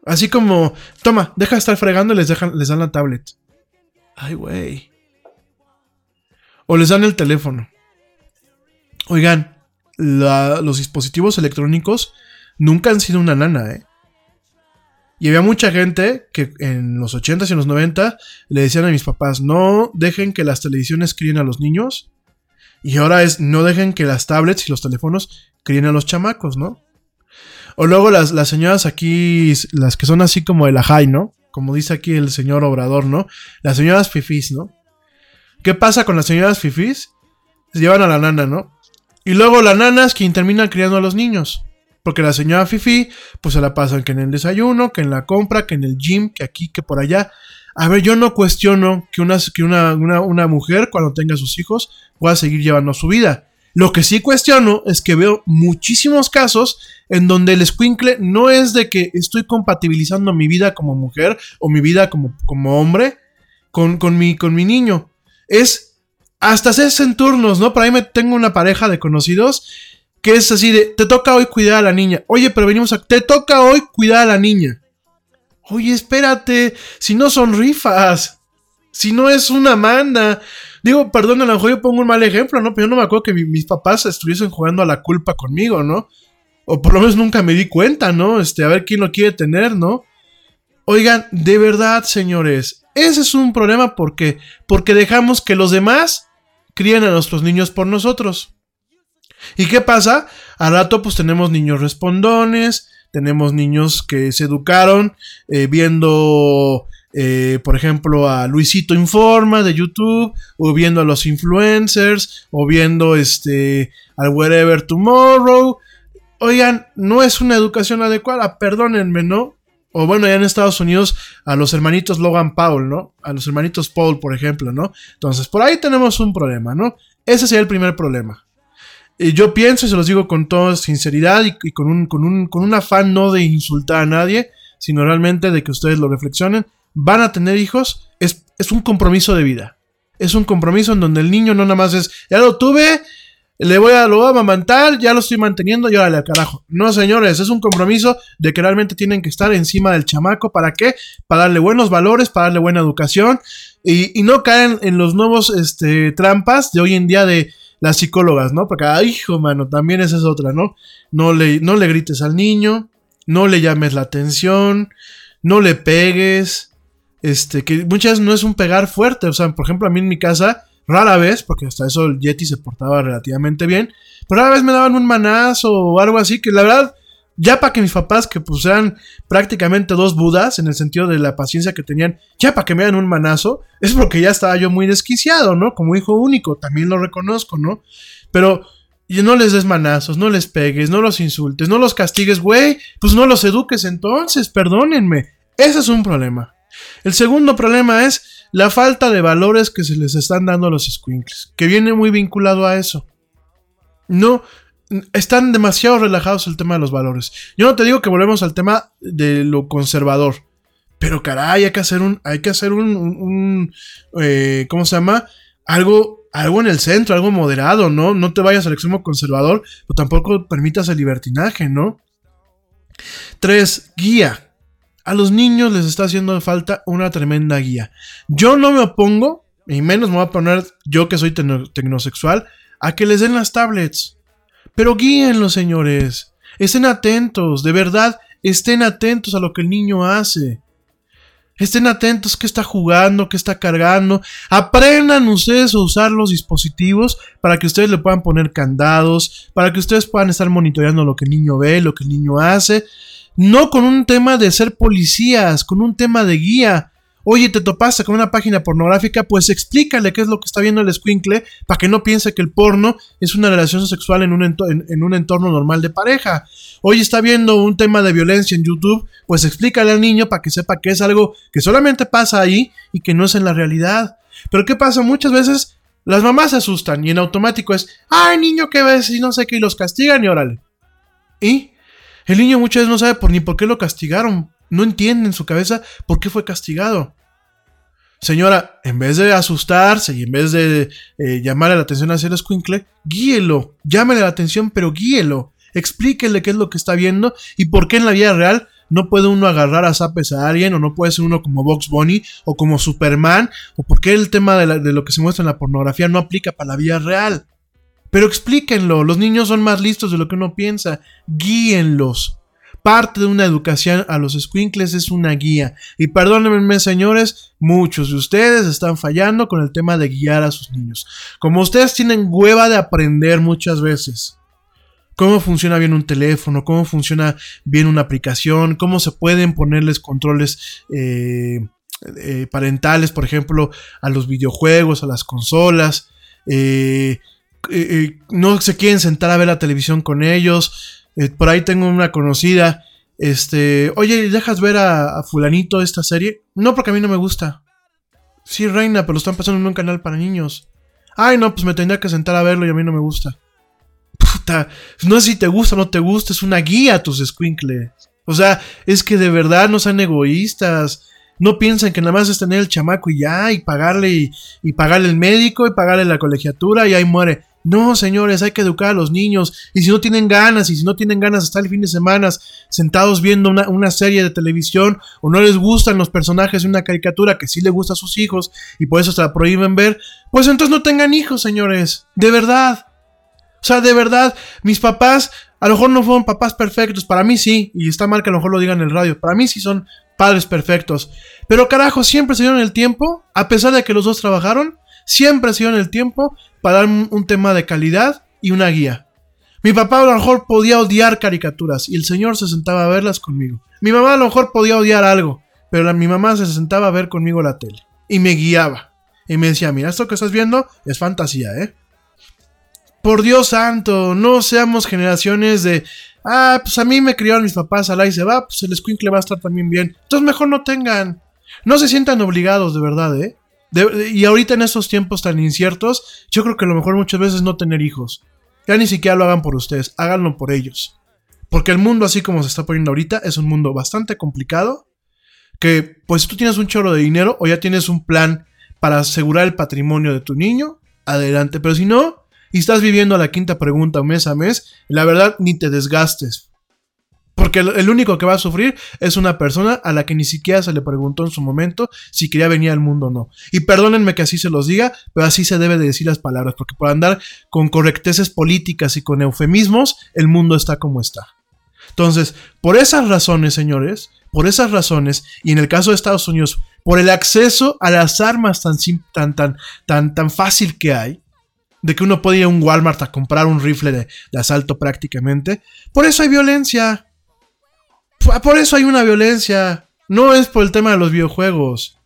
Así como, toma, deja de estar fregando y les, dejan, les dan la tablet. Ay, güey. O les dan el teléfono. Oigan, la- los dispositivos electrónicos nunca han sido una nana, ¿eh? Y había mucha gente que en los 80s y en los 90 le decían a mis papás, no dejen que las televisiones críen a los niños. Y ahora es, no dejen que las tablets y los teléfonos críen a los chamacos, ¿no? O luego las, las señoras aquí, las que son así como la high, ¿no? Como dice aquí el señor Obrador, ¿no? Las señoras fifís, ¿no? ¿Qué pasa con las señoras fifís? Se llevan a la nana, ¿no? Y luego la nana es quien termina criando a los niños. Porque la señora Fifi, pues se la pasan que en el desayuno, que en la compra, que en el gym, que aquí, que por allá. A ver, yo no cuestiono que una, que una, una, una mujer, cuando tenga sus hijos, pueda seguir llevando su vida. Lo que sí cuestiono es que veo muchísimos casos en donde el squinkle no es de que estoy compatibilizando mi vida como mujer o mi vida como, como hombre con, con, mi, con mi niño. Es hasta hacerse en turnos, ¿no? Por ahí me tengo una pareja de conocidos que es así de, te toca hoy cuidar a la niña. Oye, pero venimos a, te toca hoy cuidar a la niña. Oye, espérate, si no son rifas. Si no es una manda. Digo, perdón, a lo mejor yo pongo un mal ejemplo, ¿no? Pero yo no me acuerdo que mi- mis papás estuviesen jugando a la culpa conmigo, ¿no? O por lo menos nunca me di cuenta, ¿no? Este, a ver quién lo quiere tener, ¿no? Oigan, de verdad, señores, ese es un problema porque porque dejamos que los demás críen a nuestros niños por nosotros. ¿Y qué pasa? Al rato pues tenemos niños respondones, tenemos niños que se educaron eh, viendo, eh, por ejemplo, a Luisito Informa de YouTube, o viendo a los influencers, o viendo este al Wherever Tomorrow. Oigan, no es una educación adecuada, perdónenme, ¿no? O bueno, ya en Estados Unidos a los hermanitos Logan Paul, ¿no? A los hermanitos Paul, por ejemplo, ¿no? Entonces, por ahí tenemos un problema, ¿no? Ese sería el primer problema. Y yo pienso, y se los digo con toda sinceridad y, y con, un, con, un, con un afán no de insultar a nadie, sino realmente de que ustedes lo reflexionen, van a tener hijos, es, es un compromiso de vida. Es un compromiso en donde el niño no nada más es, ya lo tuve, le voy a, lo voy amamantar, ya lo estoy manteniendo y órale al carajo. No, señores, es un compromiso de que realmente tienen que estar encima del chamaco. ¿Para qué? Para darle buenos valores, para darle buena educación y, y no caen en los nuevos este, trampas de hoy en día de las psicólogas, ¿no? Porque, ay, hijo, mano, también esa es otra, ¿no? No le, no le grites al niño, no le llames la atención, no le pegues, este, que muchas veces no es un pegar fuerte, o sea, por ejemplo, a mí en mi casa, rara vez, porque hasta eso el Yeti se portaba relativamente bien, pero rara vez me daban un manazo o algo así, que la verdad, ya para que mis papás, que pues eran prácticamente dos budas, en el sentido de la paciencia que tenían, ya para que me dieran un manazo, es porque ya estaba yo muy desquiciado, ¿no? Como hijo único, también lo reconozco, ¿no? Pero y no les des manazos, no les pegues, no los insultes, no los castigues, güey, pues no los eduques entonces, perdónenme. Ese es un problema. El segundo problema es la falta de valores que se les están dando a los squinkles, que viene muy vinculado a eso. No, están demasiado relajados el tema de los valores. Yo no te digo que volvemos al tema de lo conservador, pero caray, hay que hacer un, hay que hacer un, eh, ¿cómo se llama? Algo, algo en el centro, algo moderado, ¿no? No te vayas al extremo conservador, pero tampoco permitas el libertinaje, ¿no? Tres, guía. A los niños les está haciendo falta una tremenda guía. Yo no me opongo, y menos me voy a poner yo que soy tecno tecnosexual, a que les den las tablets. Pero guíenlos, señores. Estén atentos, de verdad, estén atentos a lo que el niño hace. Estén atentos que está jugando, que está cargando. Aprendan ustedes a usar los dispositivos para que ustedes le puedan poner candados, para que ustedes puedan estar monitoreando lo que el niño ve, lo que el niño hace. No con un tema de ser policías, con un tema de guía. Oye, te topaste con una página pornográfica, pues explícale qué es lo que está viendo el squinkle para que no piense que el porno es una relación sexual en un, en, en un, entorno normal de pareja. Oye, está viendo un tema de violencia en YouTube, pues explícale al niño para que sepa que es algo que solamente pasa ahí y que no es en la realidad. Pero ¿qué pasa? Muchas veces las mamás se asustan y en automático es, ay niño, ¿qué ves? Y no sé qué, y los castigan y órale. ¿Y? El niño muchas veces no sabe por ni por qué lo castigaron. No entiende en su cabeza por qué fue castigado. Señora, en vez de asustarse y en vez de eh, llamarle la atención hacia el escuincle, guíelo. Llámele la atención, pero guíelo. Explíquele qué es lo que está viendo y por qué en la vida real no puede uno agarrar a zapes a alguien o no puede ser uno como Box Bunny o como Superman o por qué el tema de, de lo que se muestra en la pornografía no aplica para la vida real. Pero explíquenlo, los niños son más listos de lo que uno piensa. Guíenlos. Parte de una educación a los squinkles es una guía. Y perdónenme, señores, muchos de ustedes están fallando con el tema de guiar a sus niños. Como ustedes tienen hueva de aprender muchas veces. Cómo funciona bien un teléfono, cómo funciona bien una aplicación, cómo se pueden ponerles controles eh, eh, parentales, por ejemplo, a los videojuegos, a las consolas. Eh, eh, no se quieren sentar a ver la televisión con ellos. Eh, por ahí tengo una conocida. Este, oye, ¿dejas ver a, fulanito esta serie? No, porque a mí no me gusta. Sí, reina, pero lo están pasando en un canal para niños. Ay, no, pues me tendría que sentar a verlo y a mí no me gusta. Puta, no sé si te gusta o no te gusta, es una guía tus squinkles. O sea, es que de verdad no sean egoístas. No piensan que nada más es tener el chamaco y ya, y pagarle, y, y pagarle el médico, y pagarle la colegiatura, y ahí muere. No, señores, hay que educar a los niños. Y si no tienen ganas, y si no tienen ganas estar el fin de semana sentados viendo una, una, serie de televisión, o no les gustan los personajes de una caricatura que sí le gusta a sus hijos, y por eso se la prohíben ver, pues entonces no tengan hijos, señores. De verdad. O sea, de verdad, mis papás a lo mejor no fueron papás perfectos, para mí sí, y está mal que a lo mejor lo digan en el radio, para mí sí son padres perfectos. Pero carajo, siempre se dieron el tiempo, a pesar de que los dos trabajaron, siempre se dieron el tiempo para dar un, tema de calidad y una guía. Mi papá a lo mejor podía odiar caricaturas y el señor se sentaba a verlas conmigo. Mi mamá a lo mejor podía odiar algo, pero mi mamá se sentaba a ver conmigo la tele y me guiaba. Y me decía, mira, esto que estás viendo es fantasía, ¿eh? Por Dios santo, no seamos generaciones de. Ah, pues a mí me criaron mis papás, alá y se va, pues el squinkle va a estar también bien. Entonces mejor no tengan. No se sientan obligados, de verdad, ¿eh? Y ahorita en estos tiempos tan inciertos, yo creo que lo mejor muchas veces no tener hijos. Ya ni siquiera lo hagan por ustedes, háganlo por ellos. Porque el mundo así como se está poniendo ahorita es un mundo bastante complicado. Que pues tú tienes un chorro de dinero o ya tienes un plan para asegurar el patrimonio de tu niño, adelante. Pero si no, y estás viviendo la quinta pregunta mes a mes, la verdad ni te desgastes. Porque el, único que va a sufrir es una persona a la que ni siquiera se le preguntó en su momento si quería venir al mundo o no. Y perdónenme que así se los diga, pero así se debe de decir las palabras, porque por andar con correcteces políticas y con eufemismos, el mundo está como está. Entonces, por esas razones, señores, por esas razones, y en el caso de Estados Unidos, por el acceso a las armas tan, tan, tan, tan, tan fácil que hay, de que uno puede ir a un Walmart a comprar un rifle de, asalto prácticamente. Por eso hay violencia. Por eso hay una violencia. No es por el tema de los videojuegos.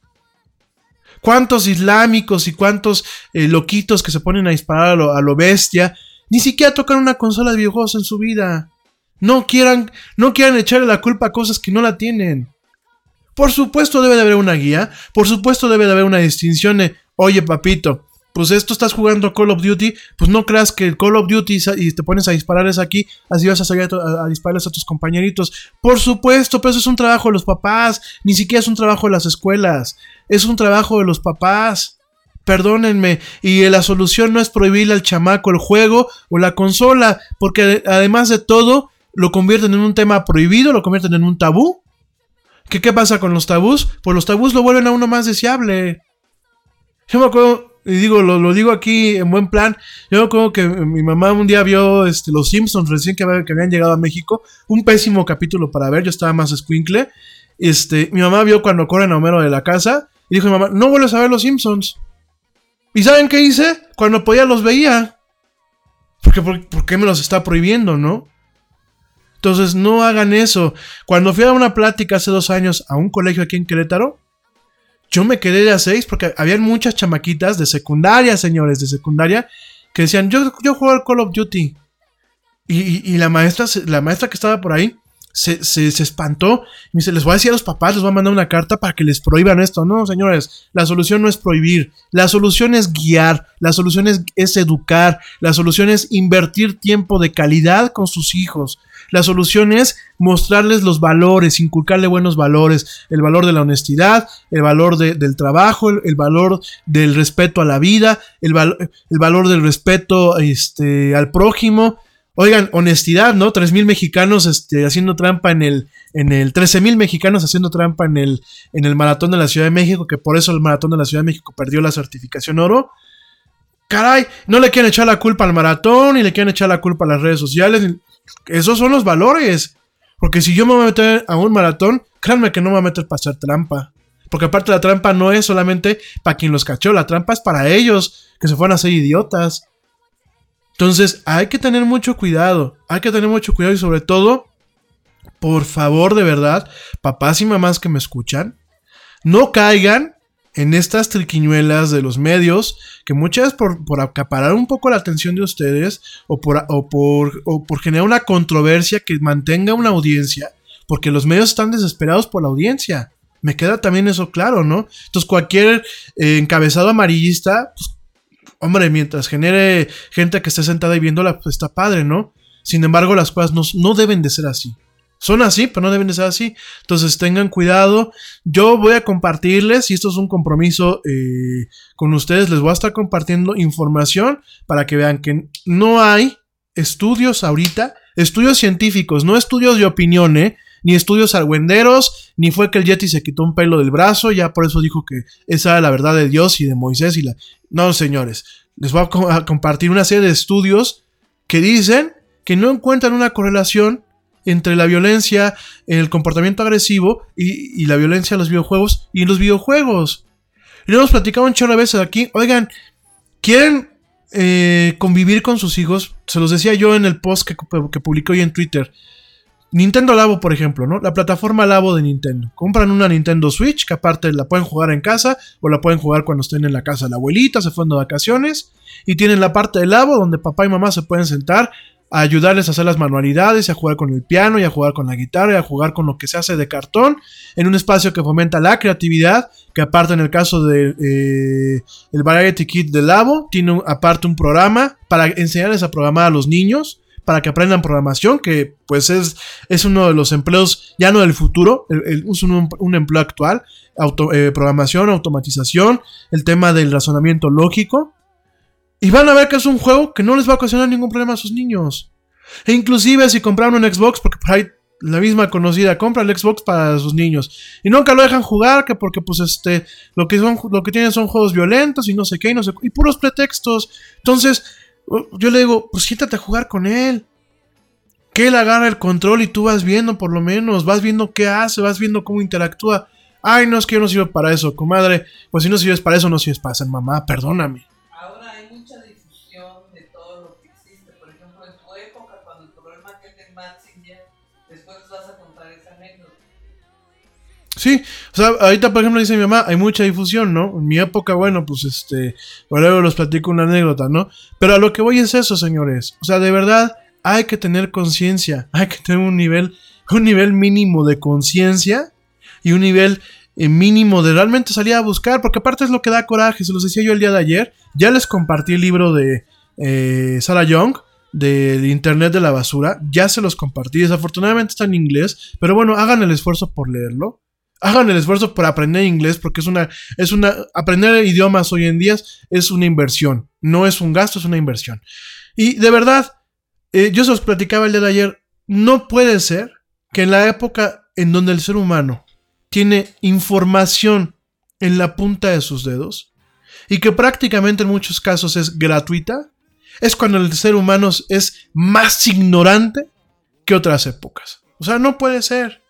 ¿Cuántos islámicos y cuántos eh, loquitos que se ponen a disparar a lo, bestia ni siquiera tocan una consola de videojuegos en su vida? No quieran, no quieran echarle la culpa a cosas que no la tienen. Por supuesto debe de haber una guía, por supuesto debe de haber una distinción oye papito, pues esto estás jugando Call of Duty, pues no creas que el Call of Duty y te pones a dispararles aquí, así vas a salir a, dispararles a tus compañeritos. Por supuesto, pero eso es un trabajo de los papás, ni siquiera es un trabajo de las escuelas, es un trabajo de los papás. Perdónenme, y la solución no es prohibirle al chamaco el juego o la consola, porque además de todo, lo convierten en un tema prohibido, lo convierten en un tabú. ¿Qué, qué pasa con los tabús? Pues los tabús lo vuelven a uno más deseable. Yo me acuerdo, y digo, lo, digo aquí en buen plan. Yo recuerdo que mi mamá un día vio este, Los Simpsons recién que, habían llegado a México. Un pésimo capítulo para ver, yo estaba más escuincle. Este, mi mamá vio cuando corren a Homero de la casa y dijo: Mamá, no vuelves a ver Los Simpsons. ¿Y saben qué hice? Cuando podía los veía. Porque, por, ¿por qué me los está prohibiendo, no? Entonces, no hagan eso. Cuando fui a una plática hace dos años a un colegio aquí en Querétaro, yo me quedé de a seis porque había muchas chamaquitas de secundaria, señores, de secundaria, que decían, yo, yo juego al Call of Duty. Y, la maestra, la maestra que estaba por ahí, se, se, espantó. Y me dice, les voy a decir a los papás, les voy a mandar una carta para que les prohíban esto. No, señores, la solución no es prohibir. La solución es guiar. La solución es, es educar. La solución es invertir tiempo de calidad con sus hijos. La solución es mostrarles los valores, inculcarle buenos valores, el valor de la honestidad, el valor del trabajo, el, valor del respeto a la vida, el, el valor del respeto este, al prójimo. Oigan, honestidad, ¿no? 3.000 mexicanos este, haciendo trampa en el, en el 13.000 mexicanos haciendo trampa en el, en el maratón de la Ciudad de México, que por eso el maratón de la Ciudad de México perdió la certificación oro. Caray, no le quieren echar la culpa al maratón, y le quieren echar la culpa a las redes sociales, esos son los valores. Porque si yo me voy a meter a un maratón, créanme que no me voy a meter para hacer trampa. Porque aparte la trampa no es solamente para quien los cachó, la trampa es para ellos, que se fueran a ser idiotas. Entonces hay que tener mucho cuidado, hay que tener mucho cuidado y sobre todo, por favor de verdad, papás y mamás que me escuchan, no caigan en estas triquiñuelas de los medios, que muchas por, por acaparar un poco la atención de ustedes o por, o por, o por generar una controversia que mantenga una audiencia, porque los medios están desesperados por la audiencia. Me queda también eso claro, ¿no? Entonces cualquier eh, encabezado amarillista, pues, hombre, mientras genere gente que esté sentada y viéndola, pues está padre, ¿no? Sin embargo, las cosas no, no deben de ser así. Son así, pero no deben de ser así. Entonces tengan cuidado. Yo voy a compartirles, y esto es un compromiso eh, con ustedes, les voy a estar compartiendo información para que vean que no hay estudios ahorita, estudios científicos, no estudios de opinión, ¿eh? ni estudios argüenderos, ni fue que el Yeti se quitó un pelo del brazo, ya por eso dijo que esa era la verdad de Dios y de Moisés y la... No, señores, les voy a, a compartir una serie de estudios que dicen que no encuentran una correlación entre la violencia, el comportamiento agresivo y, la violencia en los videojuegos y en los videojuegos. Y lo hemos platicado un chorro veces aquí. Oigan, ¿quieren eh, convivir con sus hijos? Se los decía yo en el post que, que publiqué hoy en Twitter. Nintendo Labo, por ejemplo, ¿no? La plataforma Labo de Nintendo. Compran una Nintendo Switch que aparte la pueden jugar en casa o la pueden jugar cuando estén en la casa de la abuelita, se fueron de vacaciones. Y tienen la parte de Labo donde papá y mamá se pueden sentar a ayudarles a hacer las manualidades, a jugar con el piano, y a jugar con la guitarra, y a jugar con lo que se hace de cartón, en un espacio que fomenta la creatividad, que aparte en el caso de eh, el Variety Kit de Labo, tiene aparte un programa para enseñarles a programar a los niños, para que aprendan programación, que pues es, es uno de los empleos ya no del futuro, es un, empleo actual, eh, programación, automatización, el tema del razonamiento lógico, y van a ver que es un juego que no les va a ocasionar ningún problema a sus niños. E inclusive si compraron un Xbox, porque por ahí la misma conocida compra el Xbox para sus niños. Y nunca lo dejan jugar, que porque pues este, lo que, son, lo que tienen son juegos violentos y no sé qué, y no sé y puros pretextos. Entonces, yo le digo, pues siéntate a jugar con él. Que él agarra el control y tú vas viendo por lo menos, vas viendo qué hace, vas viendo cómo interactúa. Ay, no, es que yo no sirvo para eso, comadre. Pues si no sirves para eso, no sirves para ser mamá, perdóname. Sí, o sea, ahorita por ejemplo dice mi mamá, hay mucha difusión, ¿no? En mi época, bueno, pues este, luego los platico una anécdota, ¿no? Pero a lo que voy es eso, señores. O sea, de verdad hay que tener conciencia, hay que tener un nivel, un nivel mínimo de conciencia y un nivel eh, mínimo de realmente salir a buscar, porque aparte es lo que da coraje, se los decía yo el día de ayer, ya les compartí el libro de eh, Sarah Young, del Internet de la Basura, ya se los compartí, desafortunadamente está en inglés, pero bueno, hagan el esfuerzo por leerlo hagan el esfuerzo por aprender inglés porque es una, es una, aprender idiomas hoy en día es una inversión, no es un gasto, es una inversión. Y de verdad, eh, yo se os platicaba el día de ayer, no puede ser que en la época en donde el ser humano tiene información en la punta de sus dedos y que prácticamente en muchos casos es gratuita, es cuando el ser humano es más ignorante que otras épocas. O sea, no puede ser.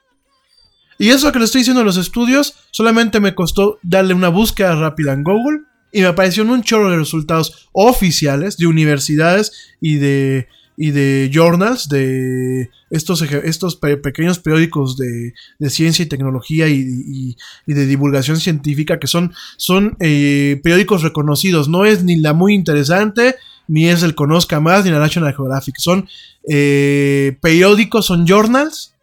Y eso que le estoy diciendo en los estudios, solamente me costó darle una búsqueda rápida en Google y me aparecieron un chorro de resultados oficiales de universidades y de, y de journals, de estos, estos pequeños periódicos de, ciencia y tecnología y, de divulgación científica que son, son eh, periódicos reconocidos. No es ni la muy interesante, ni es el Conozca Más, ni la National Geographic. Son eh, periódicos, son journals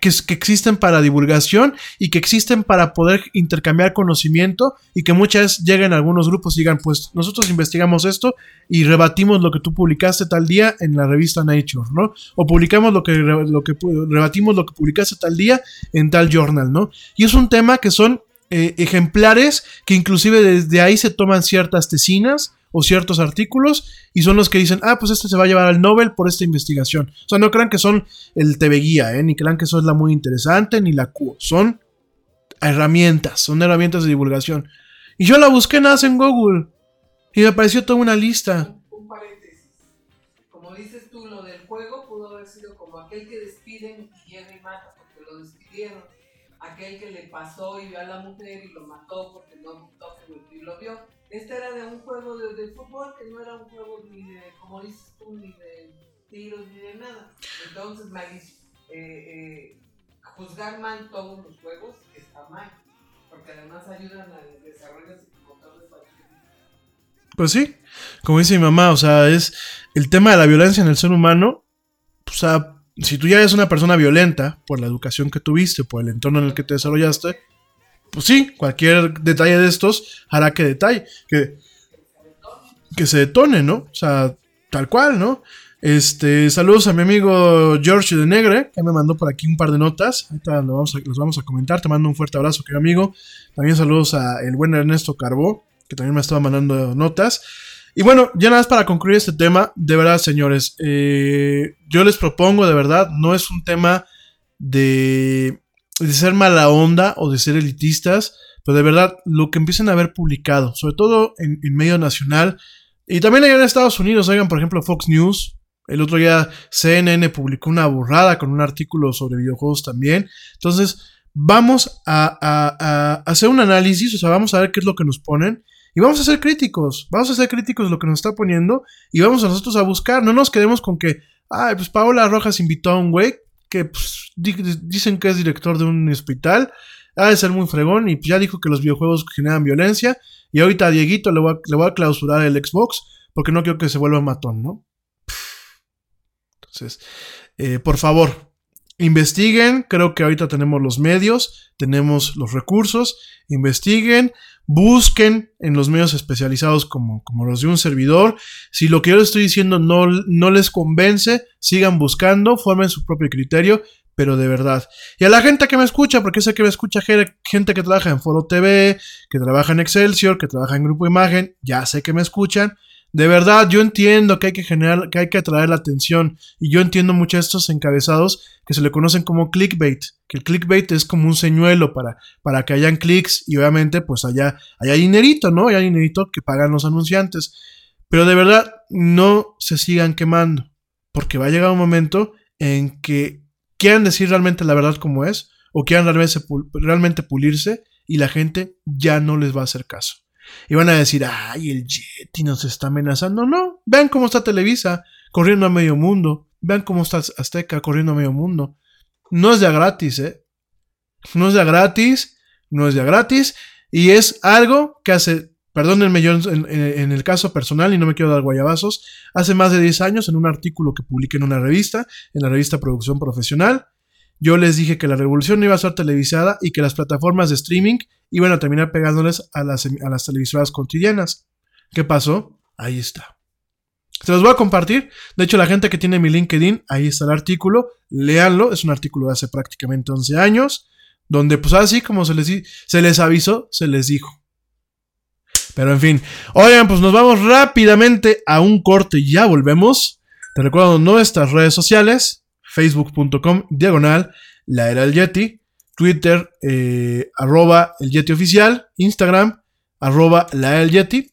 que, existen para divulgación y que existen para poder intercambiar conocimiento y que muchas veces lleguen algunos grupos y digan, pues nosotros investigamos esto y rebatimos lo que tú publicaste tal día en la revista Nature, ¿no? O publicamos lo que, lo que rebatimos lo que publicaste tal día en tal journal, ¿no? Y es un tema que son eh, ejemplares que inclusive desde ahí se toman ciertas tesinas o ciertos artículos y son los que dicen, ah, pues este se va a llevar al Nobel por esta investigación. O sea, no crean que son el TV Guía, ¿eh? ni crean que eso es la muy interesante, ni la Q. Son herramientas, son herramientas de divulgación. Y yo la busqué nada en Google y me apareció toda una lista. Un, paréntesis. Como dices tú, lo del juego pudo haber sido como aquel que despiden y llega y mata porque lo despidieron. Aquel que le pasó y vio a la mujer y lo mató porque no gustó y lo vio este era de un juego de, fútbol que no era un juego ni de, como dices tú, ni de tiros ni de nada. Entonces, eh, eh, juzgar mal todos los juegos está mal, porque además ayudan al desarrollo psicomotor de Pues sí, como dice mi mamá, o sea, es el tema de la violencia en el ser humano, o sea, si tú ya eres una persona violenta por la educación que tuviste, por el entorno en el que te desarrollaste, pues sí, cualquier detalle de estos hará que detalle, que, que se detone, ¿no? O sea, tal cual, ¿no? Este, saludos a mi amigo George de Negre, que me mandó por aquí un par de notas. Ahorita lo vamos a, los vamos a comentar. Te mando un fuerte abrazo, querido amigo. También saludos a el buen Ernesto Carbó, que también me estaba mandando notas. Y bueno, ya nada más para concluir este tema, de verdad, señores, eh, yo les propongo, de verdad, no es un tema de, de ser mala onda o de ser elitistas, pero de verdad, lo que empiecen a haber publicado, sobre todo en, medio nacional, y también allá en Estados Unidos, oigan, por ejemplo, Fox News, el otro día CNN publicó una burrada con un artículo sobre videojuegos también. Entonces, vamos a, a, a, hacer un análisis, o sea, vamos a ver qué es lo que nos ponen. Y vamos a ser críticos, vamos a ser críticos de lo que nos está poniendo y vamos a nosotros a buscar. No nos quedemos con que, ay, pues Paola Rojas invitó a un güey que pues, dicen que es director de un hospital, ha de ser muy fregón y ya dijo que los videojuegos generan violencia. Y ahorita a Dieguito le voy a, clausurar el Xbox porque no quiero que se vuelva matón, ¿no? Entonces, eh, por favor, investiguen. Creo que ahorita tenemos los medios, tenemos los recursos. Investiguen, busquen en los medios especializados como, como los de un servidor. Si lo que yo les estoy diciendo no, no les convence, sigan buscando, formen su propio criterio, pero de verdad. Y a la gente que me escucha, porque sé que me escucha gente que trabaja en Foro TV, que trabaja en Excelsior, que trabaja en Grupo Imagen, ya sé que me escuchan. De verdad, yo entiendo que hay que generar, que hay que atraer la atención. Y yo entiendo mucho estos encabezados que se le conocen como clickbait. Que el clickbait es como un señuelo para, para que hayan clics y obviamente pues allá hay dinerito, ¿no? Hay dinerito que pagan los anunciantes. Pero de verdad, no se sigan quemando. Porque va a llegar un momento en que quieran decir realmente la verdad como es. O quieran realmente pulirse y la gente ya no les va a hacer caso. Y van a decir, ay, el Yeti nos está amenazando. No, vean cómo está Televisa corriendo a medio mundo. Vean cómo está Azteca corriendo a medio mundo. No es ya gratis, ¿eh? No es ya gratis, no es ya gratis. Y es algo que hace, perdónenme yo en, en, el caso personal y no me quiero dar guayabazos, hace más de 10 años en un artículo que publiqué en una revista, en la revista Producción Profesional, yo les dije que la revolución iba a ser televisada y que las plataformas de streaming iban a terminar pegándoles a las, a las televisoras cotidianas. ¿Qué pasó? Ahí está. Se los voy a compartir. De hecho, la gente que tiene mi LinkedIn, ahí está el artículo. Léanlo. Es un artículo de hace prácticamente 11 años. Donde, pues así como se les, se les avisó, se les dijo. Pero en fin. Oigan, pues nos vamos rápidamente a un corte y ya volvemos. Te recuerdo nuestras redes sociales facebook.com diagonal la era del Yeti, Twitter eh, arroba el Yeti oficial, Instagram arroba la era Yeti.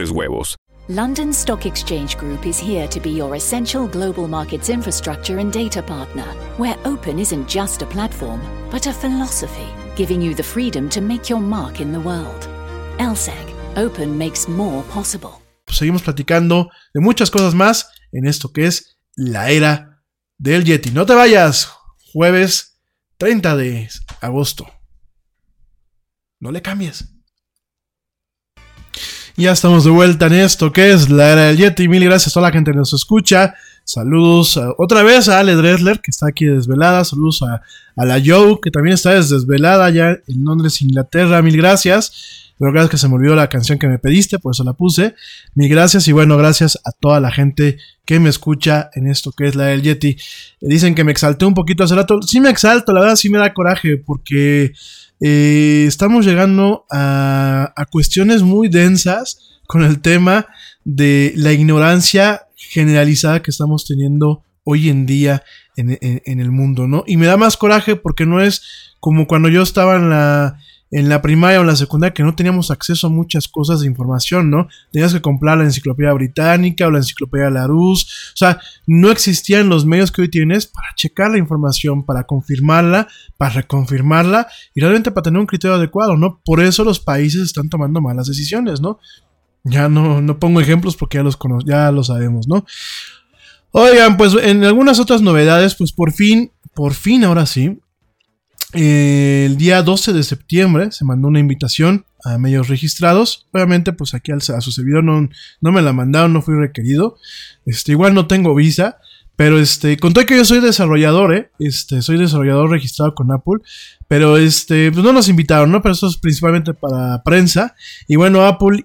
huevos. London Stock Exchange Group is here to be your essential global markets infrastructure and data partner, where open isn't just a platform, but a philosophy, giving you the freedom to make your mark in the world. LSEG, open makes more possible. Seguimos platicando de muchas cosas más en esto que es la era del Yeti. No te vayas, jueves 30 de agosto. No le cambies. Ya estamos de vuelta en esto que es la era del Yeti. Mil gracias a toda la gente que nos escucha. Saludos otra vez a Ale Dresler, que está aquí desvelada. Saludos a, a, la Joe, que también está desvelada ya en Londres, Inglaterra. Mil gracias. Pero gracias que se me olvidó la canción que me pediste, por eso la puse. Mil gracias y bueno, gracias a toda la gente que me escucha en esto que es la del Yeti. Dicen que me exalté un poquito hace rato. Sí me exalto, la verdad sí me da coraje porque eh, estamos llegando a, a, cuestiones muy densas con el tema de la ignorancia generalizada que estamos teniendo hoy en día en, en, en, el mundo, ¿no? Y me da más coraje porque no es como cuando yo estaba en la, en la primaria o en la secundaria que no teníamos acceso a muchas cosas de información, ¿no? Tenías que comprar la enciclopedia británica o la enciclopedia Larousse, o sea, no existían los medios que hoy tienes para checar la información, para confirmarla, para reconfirmarla y realmente para tener un criterio adecuado, ¿no? Por eso los países están tomando malas decisiones, ¿no? Ya no, no pongo ejemplos porque ya los, ya lo sabemos, ¿no? Oigan, pues en algunas otras novedades, pues por fin, por fin ahora sí, el día 12 de septiembre se mandó una invitación a medios registrados. Obviamente, pues aquí al, a su servidor no, no, me la mandaron, no fui requerido. Este, igual no tengo visa. Pero este, conté que yo soy desarrollador, ¿eh? Este, soy desarrollador registrado con Apple. Pero este, pues no nos invitaron, ¿no? Pero eso es principalmente para prensa. Y bueno, Apple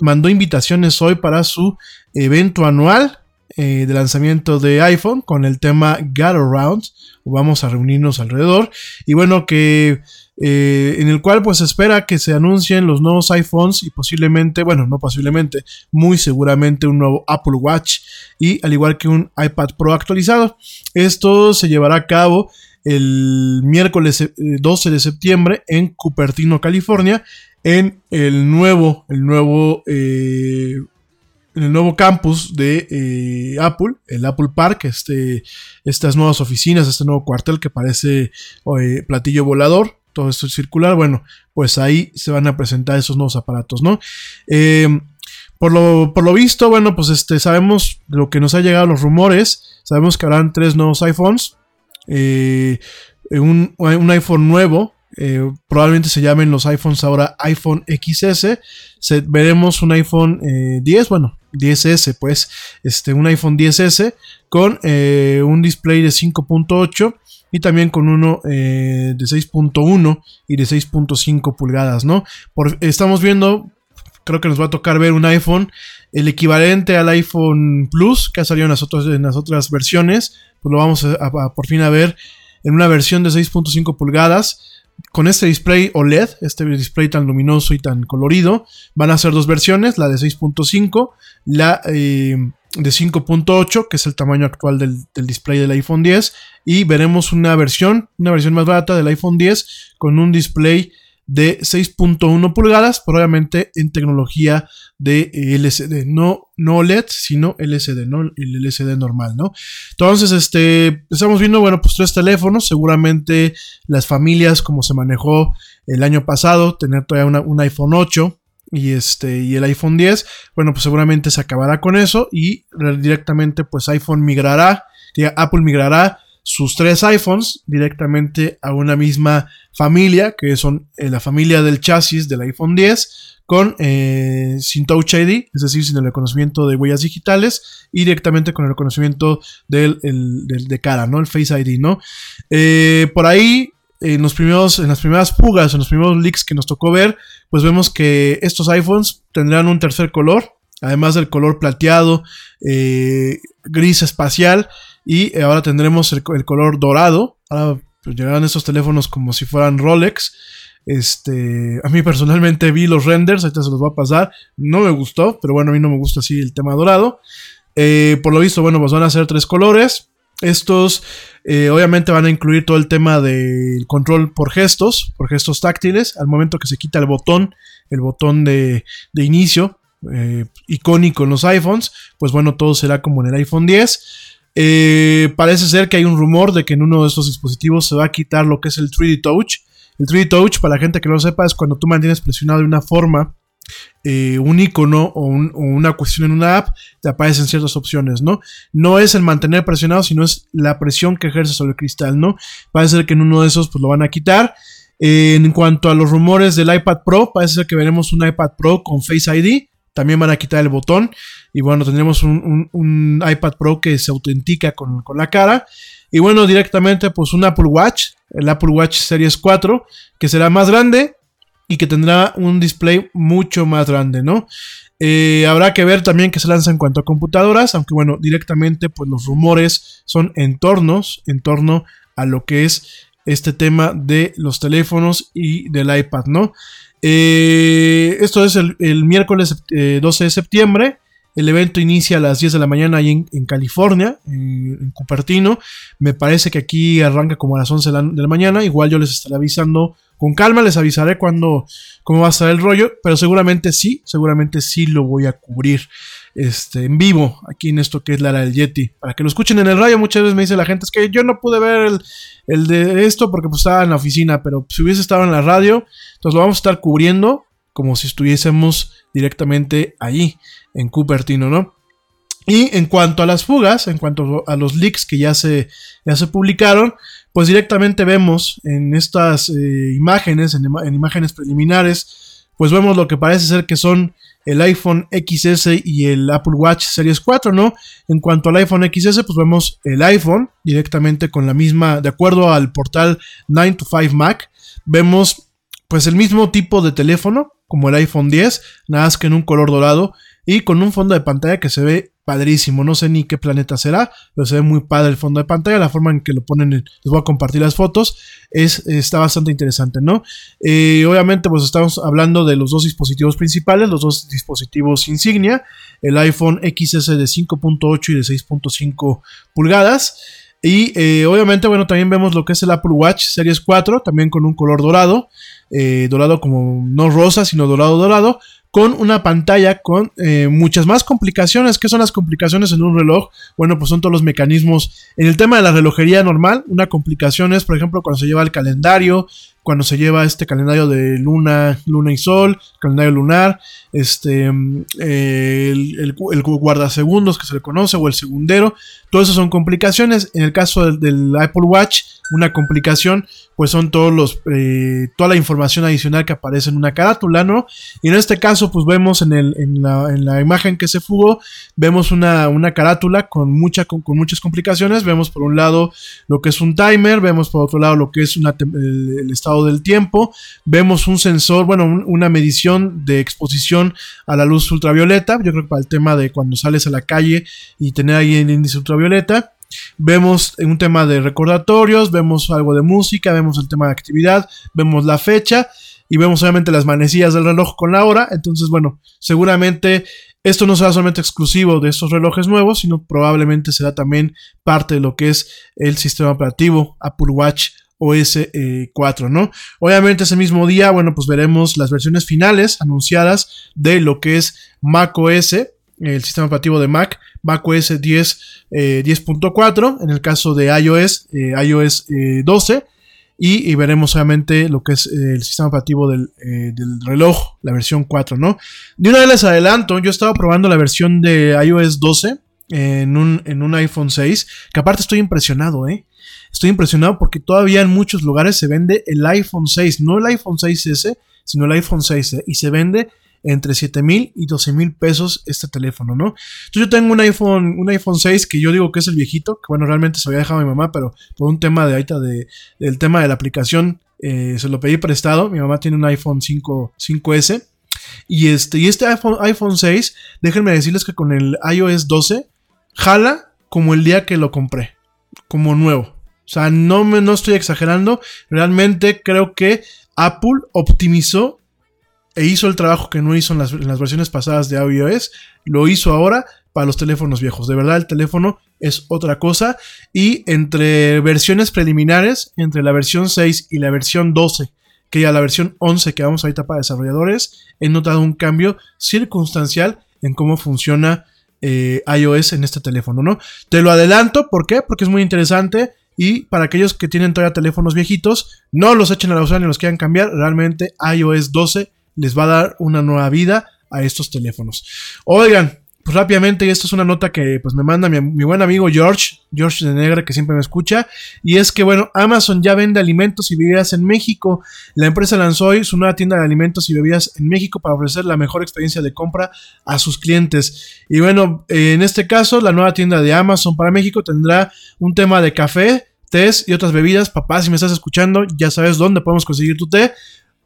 mandó invitaciones hoy para su evento anual eh, de lanzamiento de iPhone con el tema Gather Around. Vamos a reunirnos alrededor. Y bueno, que eh, en el cual pues espera que se anuncien los nuevos iPhones y posiblemente, bueno, no posiblemente, muy seguramente un nuevo Apple Watch y al igual que un iPad Pro actualizado. Esto se llevará a cabo el miércoles 12 eh, de septiembre en Cupertino, California, en el nuevo, el nuevo, eh, en el nuevo campus de Apple, el Apple Park, este, estas nuevas oficinas, este nuevo cuartel que parece platillo volador todo esto es circular, bueno, pues ahí se van a presentar esos nuevos aparatos, ¿no? Eh, por, lo, por lo visto, bueno, pues este, sabemos lo que nos ha llegado los rumores, sabemos que habrán tres nuevos iPhones, eh, un, iPhone nuevo, eh, probablemente se llamen los iPhones ahora iPhone XS. veremos un iPhone 10, bueno, 10S, pues, este, un iPhone 10S con un display de 5.8 y también con uno eh, de 6.1 y de 6.5 pulgadas, ¿no? estamos viendo, creo que nos va a tocar ver un iPhone, el equivalente al iPhone Plus que ha salido en las otras, en las otras versiones, pues lo vamos a, por fin a ver en una versión de 6.5 pulgadas con este display OLED, este display tan luminoso y tan colorido, van a ser dos versiones, la de 6.5, la eh, de 5.8, que es el tamaño actual del, display del iPhone 10, y veremos una versión, una versión más barata del iPhone 10 con un display de 6.1 pulgadas, probablemente en tecnología de LCD, no, no OLED, sino LCD. El LCD normal, ¿no? Entonces, este, estamos viendo, bueno, pues tres teléfonos, seguramente las familias, como se manejó el año pasado, tener todavía un iPhone 8, y este y el iPhone 10, bueno, pues seguramente se acabará con eso y directamente pues iPhone migrará, Apple migrará sus tres iPhones directamente a una misma familia, que son eh, la familia del chasis del iPhone 10 con eh, sin Touch ID, es decir, sin el reconocimiento de huellas digitales y directamente con el reconocimiento del, de cara, ¿no? El Face ID, ¿no? Eh, por ahí en, los primeros, en las primeras fugas, en los primeros leaks que nos tocó ver, pues vemos que estos iPhones tendrán un tercer color, además del color plateado, eh, gris espacial, y ahora tendremos el, color dorado. Ahora pues, llegarán estos teléfonos como si fueran Rolex. Este, a mí personalmente vi los renders, ahorita se los va a pasar. No me gustó, pero bueno, a mí no me gusta así el tema dorado. Eh, por lo visto, bueno, pues van a ser tres colores. Estos eh, obviamente van a incluir todo el tema del control por gestos, por gestos táctiles. Al momento que se quita el botón, el botón de, inicio, eh, icónico en los iPhones, pues bueno, todo será como en el iPhone 10. Eh, parece ser que hay un rumor de que en uno de estos dispositivos se va a quitar lo que es el 3D Touch. El 3D Touch, para la gente que no lo sepa, es cuando tú mantienes presionado de una forma eh, un icono o, una cuestión en una app, te aparecen ciertas opciones, ¿no? No es el mantener presionado, sino es la presión que ejerce sobre el cristal, ¿no? Parece ser que en uno de esos pues lo van a quitar. Eh, en cuanto a los rumores del iPad Pro, parece ser que veremos un iPad Pro con Face ID. También van a quitar el botón. Y bueno, tendremos un, iPad Pro que se autentica con, con, la cara. Y bueno, directamente pues un Apple Watch, el Apple Watch Series 4, que será más grande, y que tendrá un display mucho más grande, ¿no? Eh, habrá que ver también que se lanza en cuanto a computadoras, aunque bueno, directamente pues los rumores son en tornos, en torno a lo que es este tema de los teléfonos y del iPad, ¿no? Eh, esto es el, miércoles 12 eh, de septiembre. El evento inicia a las 10 de la mañana ahí en, California, en, Cupertino. Me parece que aquí arranca como a las 11 de la, mañana. Igual yo les estaré avisando con calma les avisaré cuando cómo va a estar el rollo, pero seguramente sí, seguramente sí lo voy a cubrir este, en vivo aquí en esto que es la era del Yeti. Para que lo escuchen en el radio, muchas veces me dice la gente, es que yo no pude ver el, de esto porque pues, estaba en la oficina, pero si hubiese estado en la radio, entonces lo vamos a estar cubriendo como si estuviésemos directamente allí, en Cupertino, ¿no? Y en cuanto a las fugas, en cuanto a los leaks que ya se, ya se publicaron, pues directamente vemos en estas eh, imágenes, en, en, imágenes preliminares, pues vemos lo que parece ser que son el iPhone XS y el Apple Watch Series 4, ¿no? En cuanto al iPhone XS, pues vemos el iPhone directamente con la misma, de acuerdo al portal 9 to 5 Mac, vemos pues el mismo tipo de teléfono como el iPhone 10, nada más que en un color dorado y con un fondo de pantalla que se ve padrísimo. No sé ni qué planeta será, pero se ve muy padre el fondo de pantalla. La forma en que lo ponen, les voy a compartir las fotos, es, está bastante interesante, ¿no? Eh, obviamente, pues estamos hablando de los dos dispositivos principales, los dos dispositivos insignia, el iPhone XS de 5.8 y de 6.5 pulgadas. Y eh, obviamente, bueno, también vemos lo que es el Apple Watch Series 4, también con un color dorado, eh, dorado como no rosa, sino dorado dorado, con una pantalla con eh, muchas más complicaciones. ¿Qué son las complicaciones en un reloj? Bueno, pues son todos los mecanismos. En el tema de la relojería normal, una complicación es, por ejemplo, cuando se lleva el calendario, cuando se lleva este calendario de luna, luna y sol, calendario lunar, este, mm, el, el, guardasegundos que se le conoce o el segundero, todo eso son complicaciones. En el caso del, Apple Watch, una complicación, pues son todos los, eh, toda la información adicional que aparece en una carátula, ¿no? Y en este caso, pues vemos en, la, en la imagen que se fugó, vemos una, una carátula con, mucha, con, muchas complicaciones. Vemos por un lado lo que es un timer, vemos por otro lado lo que es el estado del tiempo. Vemos un sensor, bueno, una medición de exposición a la luz ultravioleta. Yo creo que para el tema de cuando sales a la calle y tener ahí el índice ultravioleta. Vemos un tema de recordatorios, vemos algo de música, vemos el tema de actividad, vemos la fecha y vemos obviamente las manecillas del reloj con la hora. Entonces, bueno, seguramente esto no será solamente exclusivo de estos relojes nuevos, sino probablemente será también parte de lo que es el sistema operativo Apple Watch OS 4, eh, ¿no? Obviamente ese mismo día, bueno, pues veremos las versiones finales anunciadas de lo que es Mac OS, el sistema operativo de Mac, Mac OS 10, 10.4, en el caso de iOS, eh, iOS 12, eh, y, veremos obviamente lo que es el sistema operativo del, del, reloj, la versión 4, ¿no? De una vez les adelanto, yo estaba probando la versión de iOS 12 en un, en un iPhone 6, que aparte estoy impresionado, ¿eh? Estoy impresionado porque todavía en muchos lugares se vende el iPhone 6, no el iPhone 6S, sino el iPhone 6 y se vende entre 7 mil y 12 mil pesos este teléfono, ¿no? Entonces yo tengo un iPhone, un iPhone 6 que yo digo que es el viejito, que bueno, realmente se había dejado a mi mamá, pero por un tema de ahorita de, del tema de la aplicación, eh, se lo pedí prestado. Mi mamá tiene un iPhone 5, 5S. Y este, y este iPhone, iPhone 6, déjenme decirles que con el iOS 12, jala como el día que lo compré, como nuevo. O sea, no, me, no estoy exagerando. Realmente creo que Apple optimizó e hizo el trabajo que no hizo en las, versiones pasadas de iOS. Lo hizo ahora para los teléfonos viejos. De verdad, el teléfono es otra cosa. Y entre versiones preliminares, entre la versión 6 y la versión 12, que ya la versión 11 que vamos ahorita para desarrolladores, he notado un cambio circunstancial en cómo funciona eh, iOS en este teléfono, ¿no? Te lo adelanto, ¿por qué? Porque es muy interesante y para aquellos que tienen todavía teléfonos viejitos, no los echen a la usar ni los quieran cambiar. Realmente iOS 12 les va a dar una nueva vida a estos teléfonos. Oigan, pues rápidamente, y esto es una nota que pues me manda mi, buen amigo George, George de Negra, que siempre me escucha, y es que bueno, Amazon ya vende alimentos y bebidas en México. La empresa lanzó hoy su nueva tienda de alimentos y bebidas en México para ofrecer la mejor experiencia de compra a sus clientes. Y bueno, en este caso, la nueva tienda de Amazon para México tendrá un tema de café, tés y otras bebidas. Papá, si me estás escuchando, ya sabes dónde podemos conseguir tu té.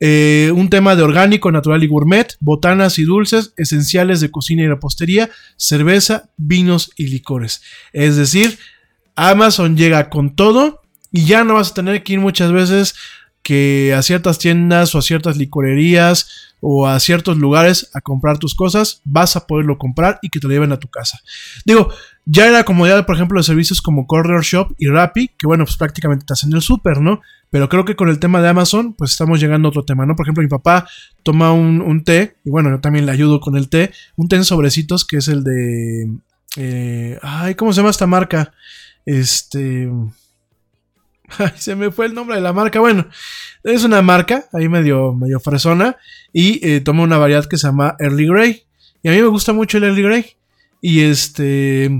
Eh, un tema de orgánico, natural y gourmet, botanas y dulces, esenciales de cocina y repostería, cerveza, vinos y licores. Es decir, Amazon llega con todo y ya no vas a tener que ir muchas veces que a ciertas tiendas o a ciertas licorerías o a ciertos lugares a comprar tus cosas, vas a poderlo comprar y que te lo lleven a tu casa. Digo, ya era comodidad, por ejemplo, de servicios como Corner Shop y Rappi, que bueno, pues prácticamente te hacen el súper, ¿no? Pero creo que con el tema de Amazon, pues estamos llegando a otro tema, ¿no? Por ejemplo, mi papá toma un, té, y bueno, yo también le ayudo con el té, un té en sobrecitos que es el de... Eh, ay, ¿cómo se llama esta marca? Este... Ay, se me fue el nombre de la marca. Bueno, es una marca ahí medio, medio fresona y eh, toma una variedad que se llama Early Grey. Y a mí me gusta mucho el Early Grey. Y este.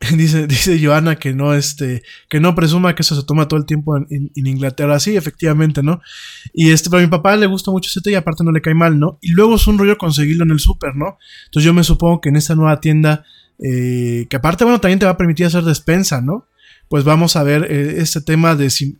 Dice, dice Joana que no, este, que no presuma que eso se toma todo el tiempo en, en- Inglaterra. Sí, efectivamente, ¿no? Y este, pero a mi papá le gusta mucho ese té y aparte no le cae mal, ¿no? Y luego es un rollo conseguirlo en el súper, ¿no? Entonces yo me supongo que en esta nueva tienda, eh, que aparte, bueno, también te va a permitir hacer despensa, ¿no? Pues vamos a ver eh, este tema de si,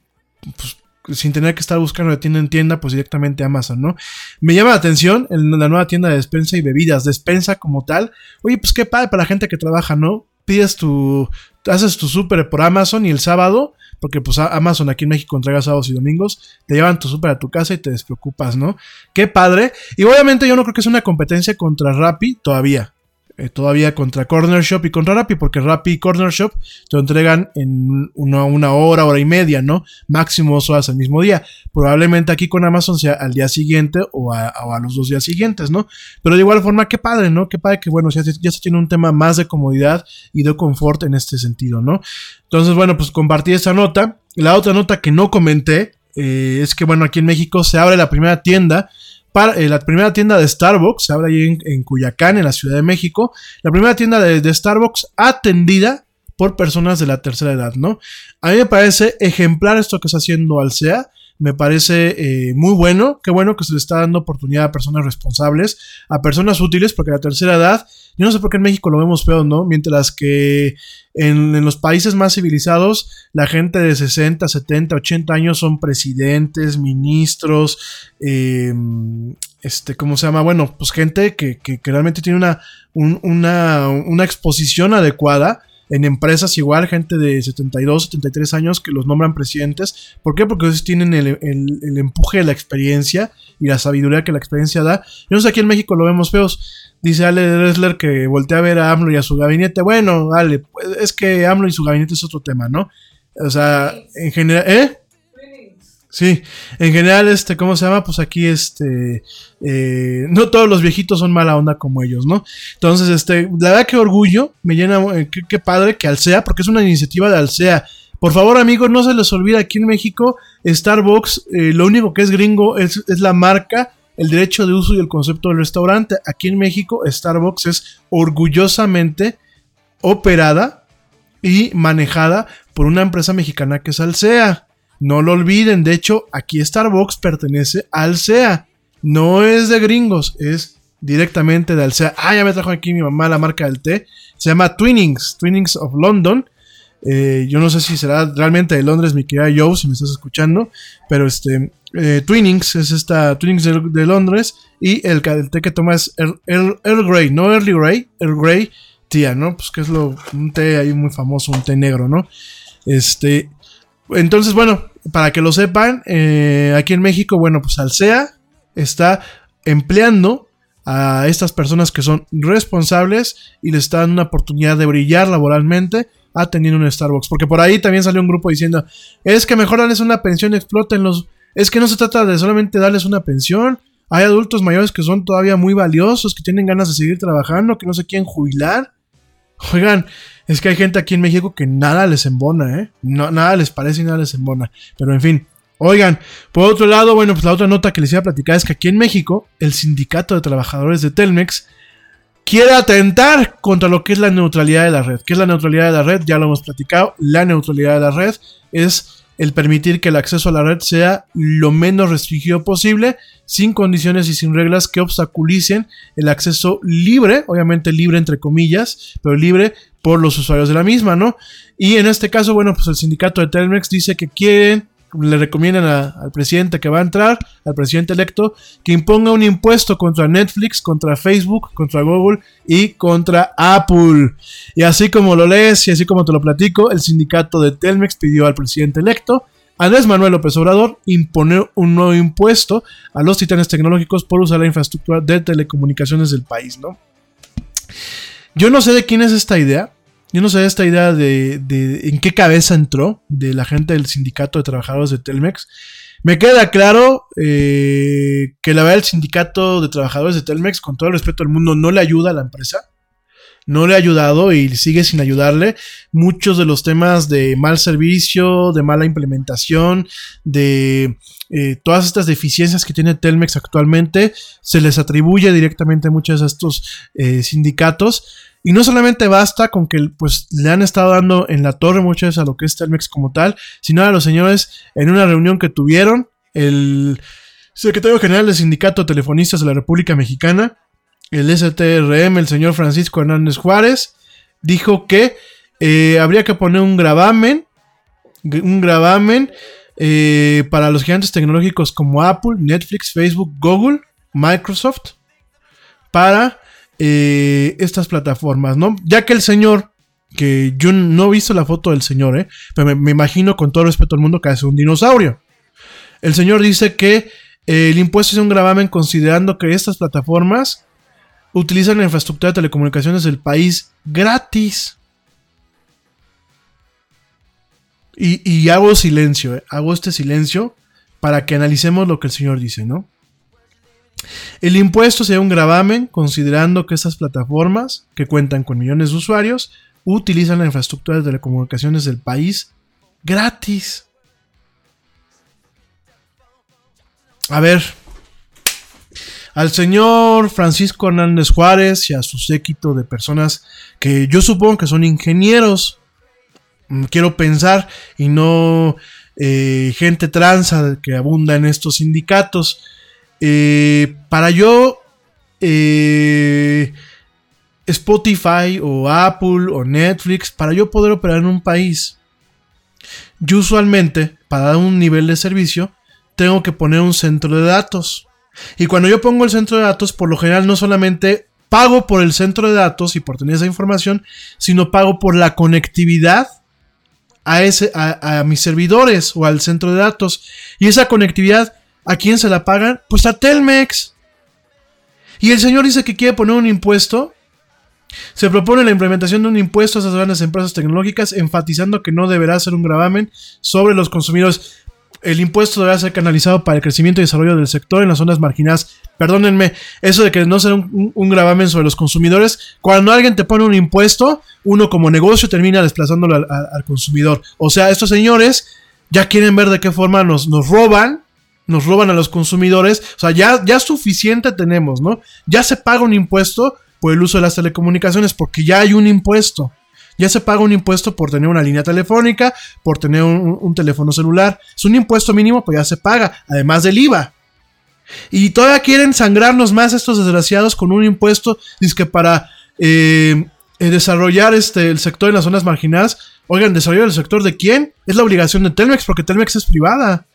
pues, sin tener que estar buscando de tienda en tienda, pues directamente Amazon, ¿no? Me llama la atención en la nueva tienda de despensa y bebidas, despensa como tal. Oye, pues qué padre para la gente que trabaja, ¿no? Pides tu, haces tu súper por Amazon y el sábado, porque pues Amazon aquí en México entrega sábados y domingos, te llevan tu súper a tu casa y te despreocupas, ¿no? Qué padre. Y obviamente yo no creo que sea una competencia contra Rappi todavía. Eh, todavía contra Corner Shop y contra Rappi, porque Rappi y Corner Shop te entregan en una, una hora, hora y media, ¿no? Máximo dos horas al mismo día. Probablemente aquí con Amazon sea al día siguiente o a, los dos días siguientes, ¿no? Pero de igual forma, qué padre, ¿no? Qué padre que, bueno, ya, ya se tiene un tema más de comodidad y de confort en este sentido, ¿no? Entonces, bueno, pues compartí esa nota. La otra nota que no comenté eh, es que, bueno, aquí en México se abre la primera tienda eh, la primera tienda de Starbucks, se abre ahí en, Cuyacán, en la Ciudad de México. La primera tienda de, de Starbucks atendida por personas de la tercera edad, ¿no? A mí me parece ejemplar esto que está haciendo Alsea. Me parece eh, muy bueno. Qué bueno que se le está dando oportunidad a personas responsables, a personas útiles, porque la tercera edad, yo no sé por qué en México lo vemos feo, ¿no? Mientras que en, en los países más civilizados, la gente de 60, 70, 80 años son presidentes, ministros, eh, este, ¿cómo se llama? Bueno, pues gente que, que- que realmente tiene una, un- una, una exposición adecuada. En empresas igual, gente de 72, 73 años que los nombran presidentes. ¿Por qué? Porque ellos tienen el, el- el empuje de la experiencia y la sabiduría que la experiencia da. Yo no sé, aquí en México lo vemos feos. Dice Ale Dressler que voltea a ver a AMLO y a su gabinete. Bueno, Ale, pues, es que AMLO y su gabinete es otro tema, ¿no? O sea, en general, ¿eh? Sí, en general, este, ¿cómo se llama? Pues aquí, este, eh, no todos los viejitos son mala onda como ellos, ¿no? Entonces, este, la verdad que orgullo, me llena, eh, qué, padre que Alsea, porque es una iniciativa de Alsea. Por favor, amigos, no se les olvide aquí en México, Starbucks, eh, lo único que es gringo es, es la marca, el derecho de uso y el concepto del restaurante. Aquí en México, Starbucks es orgullosamente operada y manejada por una empresa mexicana que es Alsea. No lo olviden, de hecho, aquí Starbucks pertenece a Alsea. No es de gringos, es directamente de Alsea. Ah, ya me trajo aquí mi mamá la marca del té. Se llama Twinnings, Twinnings of London. Eh, yo no sé si será realmente de Londres, mi querida Joe, si me estás escuchando. Pero este, eh, Twinnings es esta Twinnings de, Londres. Y el, té que toma es Earl, Grey, no Early Grey, Earl Grey tía, ¿no? Pues que es un té ahí muy famoso, un té negro, ¿no? Este, entonces, bueno, para que lo sepan, eh, aquí en México, bueno, pues Alsea está empleando a estas personas que son responsables y les dando una oportunidad de brillar laboralmente atendiendo un Starbucks. Porque por ahí también salió un grupo diciendo, es que mejor darles una pensión, explotenlos. Es que no se trata de solamente darles una pensión. Hay adultos mayores que son todavía muy valiosos, que tienen ganas de seguir trabajando, que no se quieren jubilar. Oigan, es que hay gente aquí en México que nada les embona, ¿eh? No, nada les parece y nada les embona. Pero en fin. Oigan, por otro lado, bueno, pues la otra nota que les iba a platicar es que aquí en México, el sindicato de trabajadores de Telmex quiere atentar contra lo que es la neutralidad de la red. ¿Qué es la neutralidad de la red? Ya lo hemos platicado. La neutralidad de la red es el permitir que el acceso a la red sea lo menos restringido posible, sin condiciones y sin reglas que obstaculicen el acceso libre, obviamente libre entre comillas, pero libre por los usuarios de la misma, ¿no? Y en este caso, bueno, pues el sindicato de Telmex dice que quieren, le recomiendan al presidente que va a entrar, al presidente electo, que imponga un impuesto contra Netflix, contra Facebook, contra Google y contra Apple. Y así como lo lees y así como te lo platico, el sindicato de Telmex pidió al presidente electo, Andrés Manuel López Obrador, imponer un nuevo impuesto a los titanes tecnológicos por usar la infraestructura de telecomunicaciones del país, ¿no? Yo no sé de quién es esta idea. Yo no sé esta idea de, de en qué cabeza entró de la gente del sindicato de trabajadores de Telmex. Me queda claro eh, que la verdad el sindicato de trabajadores de Telmex, con todo el respeto del mundo, no le ayuda a la empresa. No le ha ayudado y sigue sin ayudarle. Muchos de los temas de mal servicio, de mala implementación, de eh, todas estas deficiencias que tiene Telmex actualmente, se les atribuye directamente a muchos de estos eh, sindicatos. Y no solamente basta con que pues, le han estado dando en la torre muchas a lo que es Telmex como tal, sino a los señores en una reunión que tuvieron, el secretario general del Sindicato de Telefonistas de la República Mexicana, el STRM, el señor Francisco Hernández Juárez, dijo que eh, habría que poner un gravamen, un gravamen eh, para los gigantes tecnológicos como Apple, Netflix, Facebook, Google, Microsoft, para eh, estas plataformas, ¿no? Ya que el señor, que yo no he visto la foto del señor, pero me, imagino con todo respeto al mundo que es un dinosaurio. El señor dice que el impuesto es un gravamen considerando que estas plataformas utilizan la infraestructura de telecomunicaciones del país gratis. Y, hago silencio, eh, hago este silencio para que analicemos lo que el señor dice, ¿no? El impuesto sería un gravamen considerando que estas plataformas, que cuentan con millones de usuarios, utilizan la infraestructura de telecomunicaciones del país gratis. A ver, al señor Francisco Hernández Juárez y a su séquito de personas que yo supongo que son ingenieros. Mm, quiero pensar y no eh, gente transa que abunda en estos sindicatos. Eh, para yo, eh, Spotify o Apple o Netflix, para yo poder operar en un país, yo usualmente, para dar un nivel de servicio, tengo que poner un centro de datos. Y cuando yo pongo el centro de datos, por lo general no solamente pago por el centro de datos y por tener esa información, sino pago por la conectividad a, ese, a, mis servidores o al centro de datos. Y esa conectividad, ¿a quién se la pagan? Pues a Telmex. Y el señor dice que quiere poner un impuesto. Se propone la implementación de un impuesto a esas grandes empresas tecnológicas, enfatizando que no deberá ser un gravamen sobre los consumidores el impuesto debe ser canalizado para el crecimiento y desarrollo del sector en las zonas marginadas. Perdónenme, eso de que no sea un, gravamen sobre los consumidores. Cuando alguien te pone un impuesto, uno como negocio termina desplazándolo al, consumidor. O sea, estos señores ya quieren ver de qué forma nos, roban, nos roban a los consumidores. O sea, ya suficiente tenemos, ¿no? Ya se paga un impuesto por el uso de las telecomunicaciones porque ya hay un impuesto ya se paga un impuesto por tener una línea telefónica, por tener un, teléfono celular. Es un impuesto mínimo, pues ya se paga, además del IVA. Y todavía quieren sangrarnos más estos desgraciados con un impuesto, que para eh, eh, desarrollar este, el sector en las zonas marginadas. Oigan, ¿desarrollar el sector de quién? Es la obligación de Telmex, porque Telmex es privada.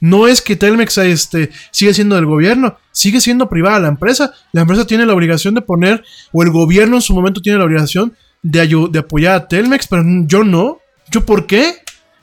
No es que Telmex este, sigue siendo del gobierno, sigue siendo privada la empresa. La empresa tiene la obligación de poner, o el gobierno en su momento tiene la obligación de, de apoyar a Telmex, pero yo no. ¿Yo por qué?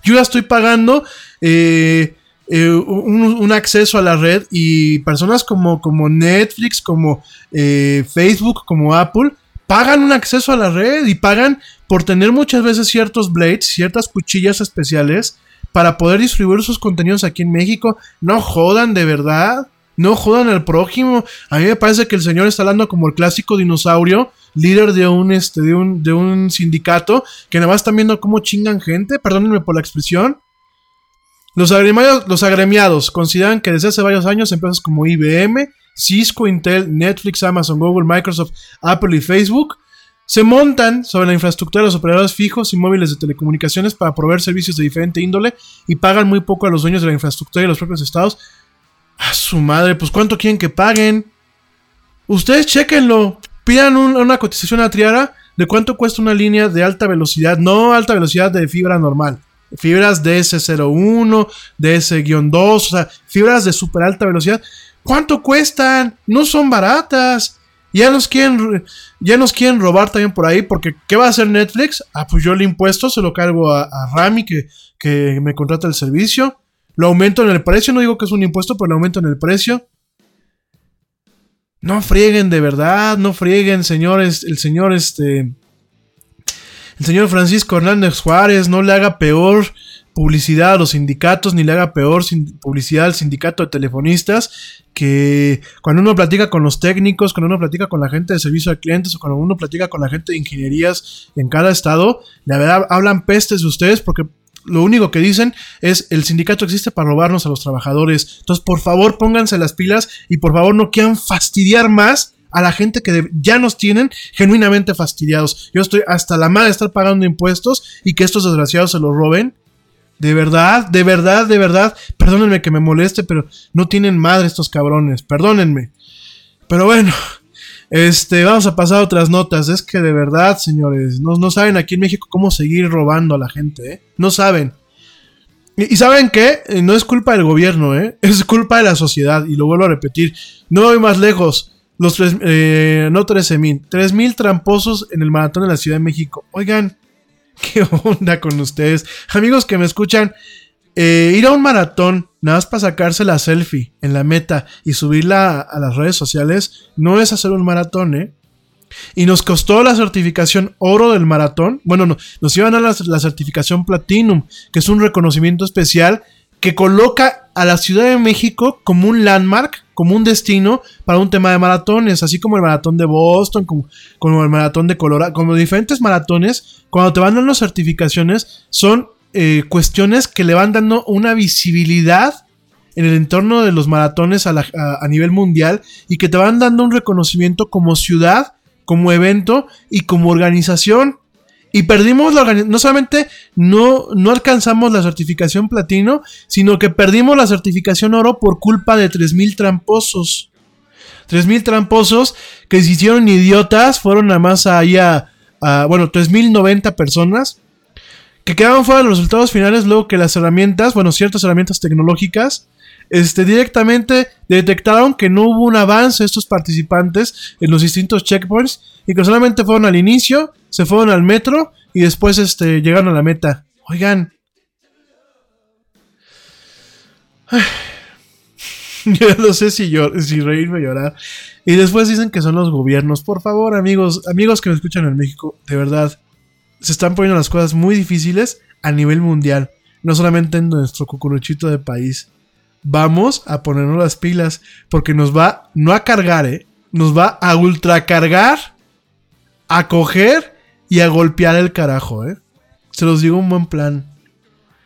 Yo ya estoy pagando eh, eh, un, acceso a la red y personas como, como Netflix, como eh, Facebook, como Apple, pagan un acceso a la red y pagan por tener muchas veces ciertos blades, ciertas cuchillas especiales para poder distribuir sus contenidos aquí en México. No jodan de verdad. No jodan al prójimo. A mí me parece que el señor está hablando como el clásico dinosaurio líder de un, este, de un, de un sindicato, que nada más están viendo cómo chingan gente, perdónenme por la expresión. Los agremiados, los agremiados consideran que desde hace varios años empresas como IBM, Cisco, Intel, Netflix, Amazon, Google, Microsoft, Apple y Facebook se montan sobre la infraestructura de los operadores fijos y móviles de telecomunicaciones para proveer servicios de diferente índole y pagan muy poco a los dueños de la infraestructura y los propios estados. A su madre, pues ¿cuánto quieren que paguen? Ustedes chequenlo pidan una cotización a Triara de cuánto cuesta una línea de alta velocidad, no alta velocidad de fibra normal, fibras DS01, DS-2, o sea, fibras de super alta velocidad. ¿Cuánto cuestan? No son baratas. Ya nos quieren, ya nos quieren robar también por ahí, porque ¿qué va a hacer Netflix? Ah, pues yo el impuesto se lo cargo a, Rami, que, que me contrata el servicio. Lo aumento en el precio, no digo que es un impuesto, pero lo aumento en el precio. No frieguen de verdad, no frieguen, señores, el señor este el señor Francisco Hernández Juárez no le haga peor publicidad a los sindicatos ni le haga peor publicidad al sindicato de telefonistas que cuando uno platica con los técnicos, cuando uno platica con la gente de servicio de clientes o cuando uno platica con la gente de ingenierías en cada estado, la verdad hablan pestes de ustedes porque lo único que dicen es el sindicato existe para robarnos a los trabajadores. Entonces, por favor, pónganse las pilas y por favor no quieran fastidiar más a la gente que ya nos tienen genuinamente fastidiados. Yo estoy hasta la madre de estar pagando impuestos y que estos desgraciados se los roben. De verdad, de verdad, de verdad. Perdónenme que me moleste, pero no tienen madre estos cabrones. Perdónenme. Pero bueno, este, vamos a pasar a otras notas. Es que de verdad, señores, no, no saben aquí en México cómo seguir robando a la gente, ¿eh? No saben. Y, saben qué? Eh, no es culpa del gobierno, ¿eh? Es culpa de la sociedad. Y lo vuelvo a repetir. No voy más lejos. Los tres, eh, no 13 mil, 3 mil tramposos en el maratón de la Ciudad de México. Oigan, ¿qué onda con ustedes? Amigos que me escuchan, ir a un maratón, nada más para sacarse la selfie en la meta y subirla a, las redes sociales, no es hacer un maratón, ¿eh? Y nos costó la certificación oro del maratón. Bueno, no, nos iban a la, la certificación platinum, que es un reconocimiento especial que coloca a la Ciudad de México como un landmark, como un destino para un tema de maratones, así como el maratón de Boston, como, el maratón de Colorado, como diferentes maratones, cuando te van dando certificaciones, son eh, cuestiones que le van dando una visibilidad en el entorno de los maratones a, nivel mundial y que te van dando un reconocimiento como ciudad, como evento y como organización. Y perdimos la organización. No solamente no, no alcanzamos la certificación platino, sino que perdimos la certificación oro por culpa de 3.000 tramposos. 3.000 tramposos que se hicieron idiotas, fueron nada más ahí a, a bueno, 3.090 personas que quedaban fuera de los resultados finales luego que las herramientas, bueno, ciertas herramientas tecnológicas, este, directamente detectaron que no hubo un avance de estos participantes en los distintos checkpoints y que solamente fueron al inicio, se fueron al metro y después este, llegaron a la meta. Oigan. Yo no sé si, si reírme o llorar. Y después dicen que son los gobiernos. Por favor, amigos, amigos que me escuchan en México, de verdad, se están poniendo las cosas muy difíciles a nivel mundial. No solamente en nuestro cucuruchito de país vamos a ponernos las pilas porque nos va no a cargar, ¿eh? nos va a ultracargar, a coger y a golpear el carajo. ¿eh? Se los digo un buen plan.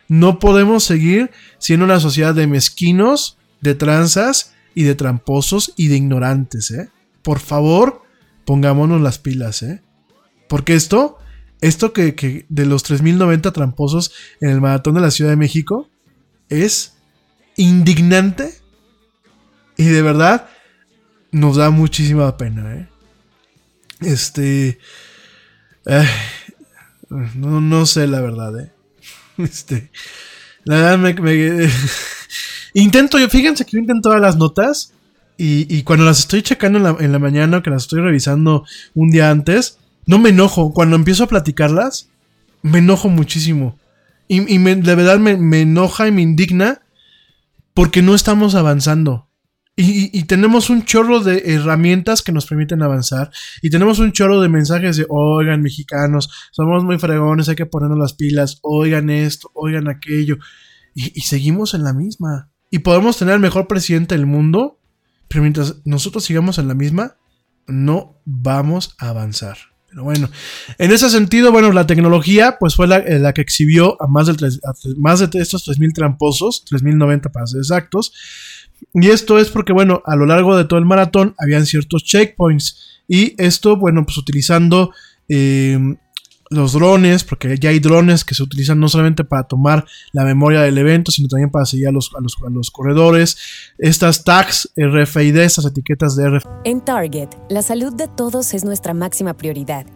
No podemos seguir siendo una sociedad de mezquinos, de tranzas y de tramposos y de ignorantes. ¿eh? Por favor, pongámonos las pilas. ¿eh? Porque esto, esto que, que de los 3.090 tramposos en el maratón de la Ciudad de México es indignante y de verdad nos da muchísima pena. ¿eh? Este... no, no, sé la verdad. ¿eh? Este... La verdad me... intento, yo, fíjense que yo intento todas las notas y, y, cuando las estoy checando en la, en la mañana, que las estoy revisando un día antes, no me enojo. Cuando empiezo a platicarlas, me enojo muchísimo. Y, de verdad me, me, enoja y me indigna porque no estamos avanzando. Y, tenemos un chorro de herramientas que nos permiten avanzar. Y tenemos un chorro de mensajes de, oigan, mexicanos, somos muy fregones, hay que ponernos las pilas, oigan esto, oigan aquello. Y, y seguimos en la misma. Y podemos tener el mejor presidente del mundo, pero mientras nosotros sigamos en la misma, no vamos a avanzar. Pero bueno, en ese sentido, bueno, la tecnología pues fue la, eh, que exhibió a más, del, más de estos 3.000 tramposos, 3.090 para ser exactos. Y esto es porque, bueno, a lo largo de todo el maratón habían ciertos checkpoints. Y esto, bueno, pues utilizando eh, los drones, porque ya hay drones que se utilizan no solamente para tomar la memoria del evento, sino también para seguir a los, a los, a los corredores. Estas tags RFID, estas etiquetas de RFID. En Target, la salud de todos es nuestra máxima prioridad.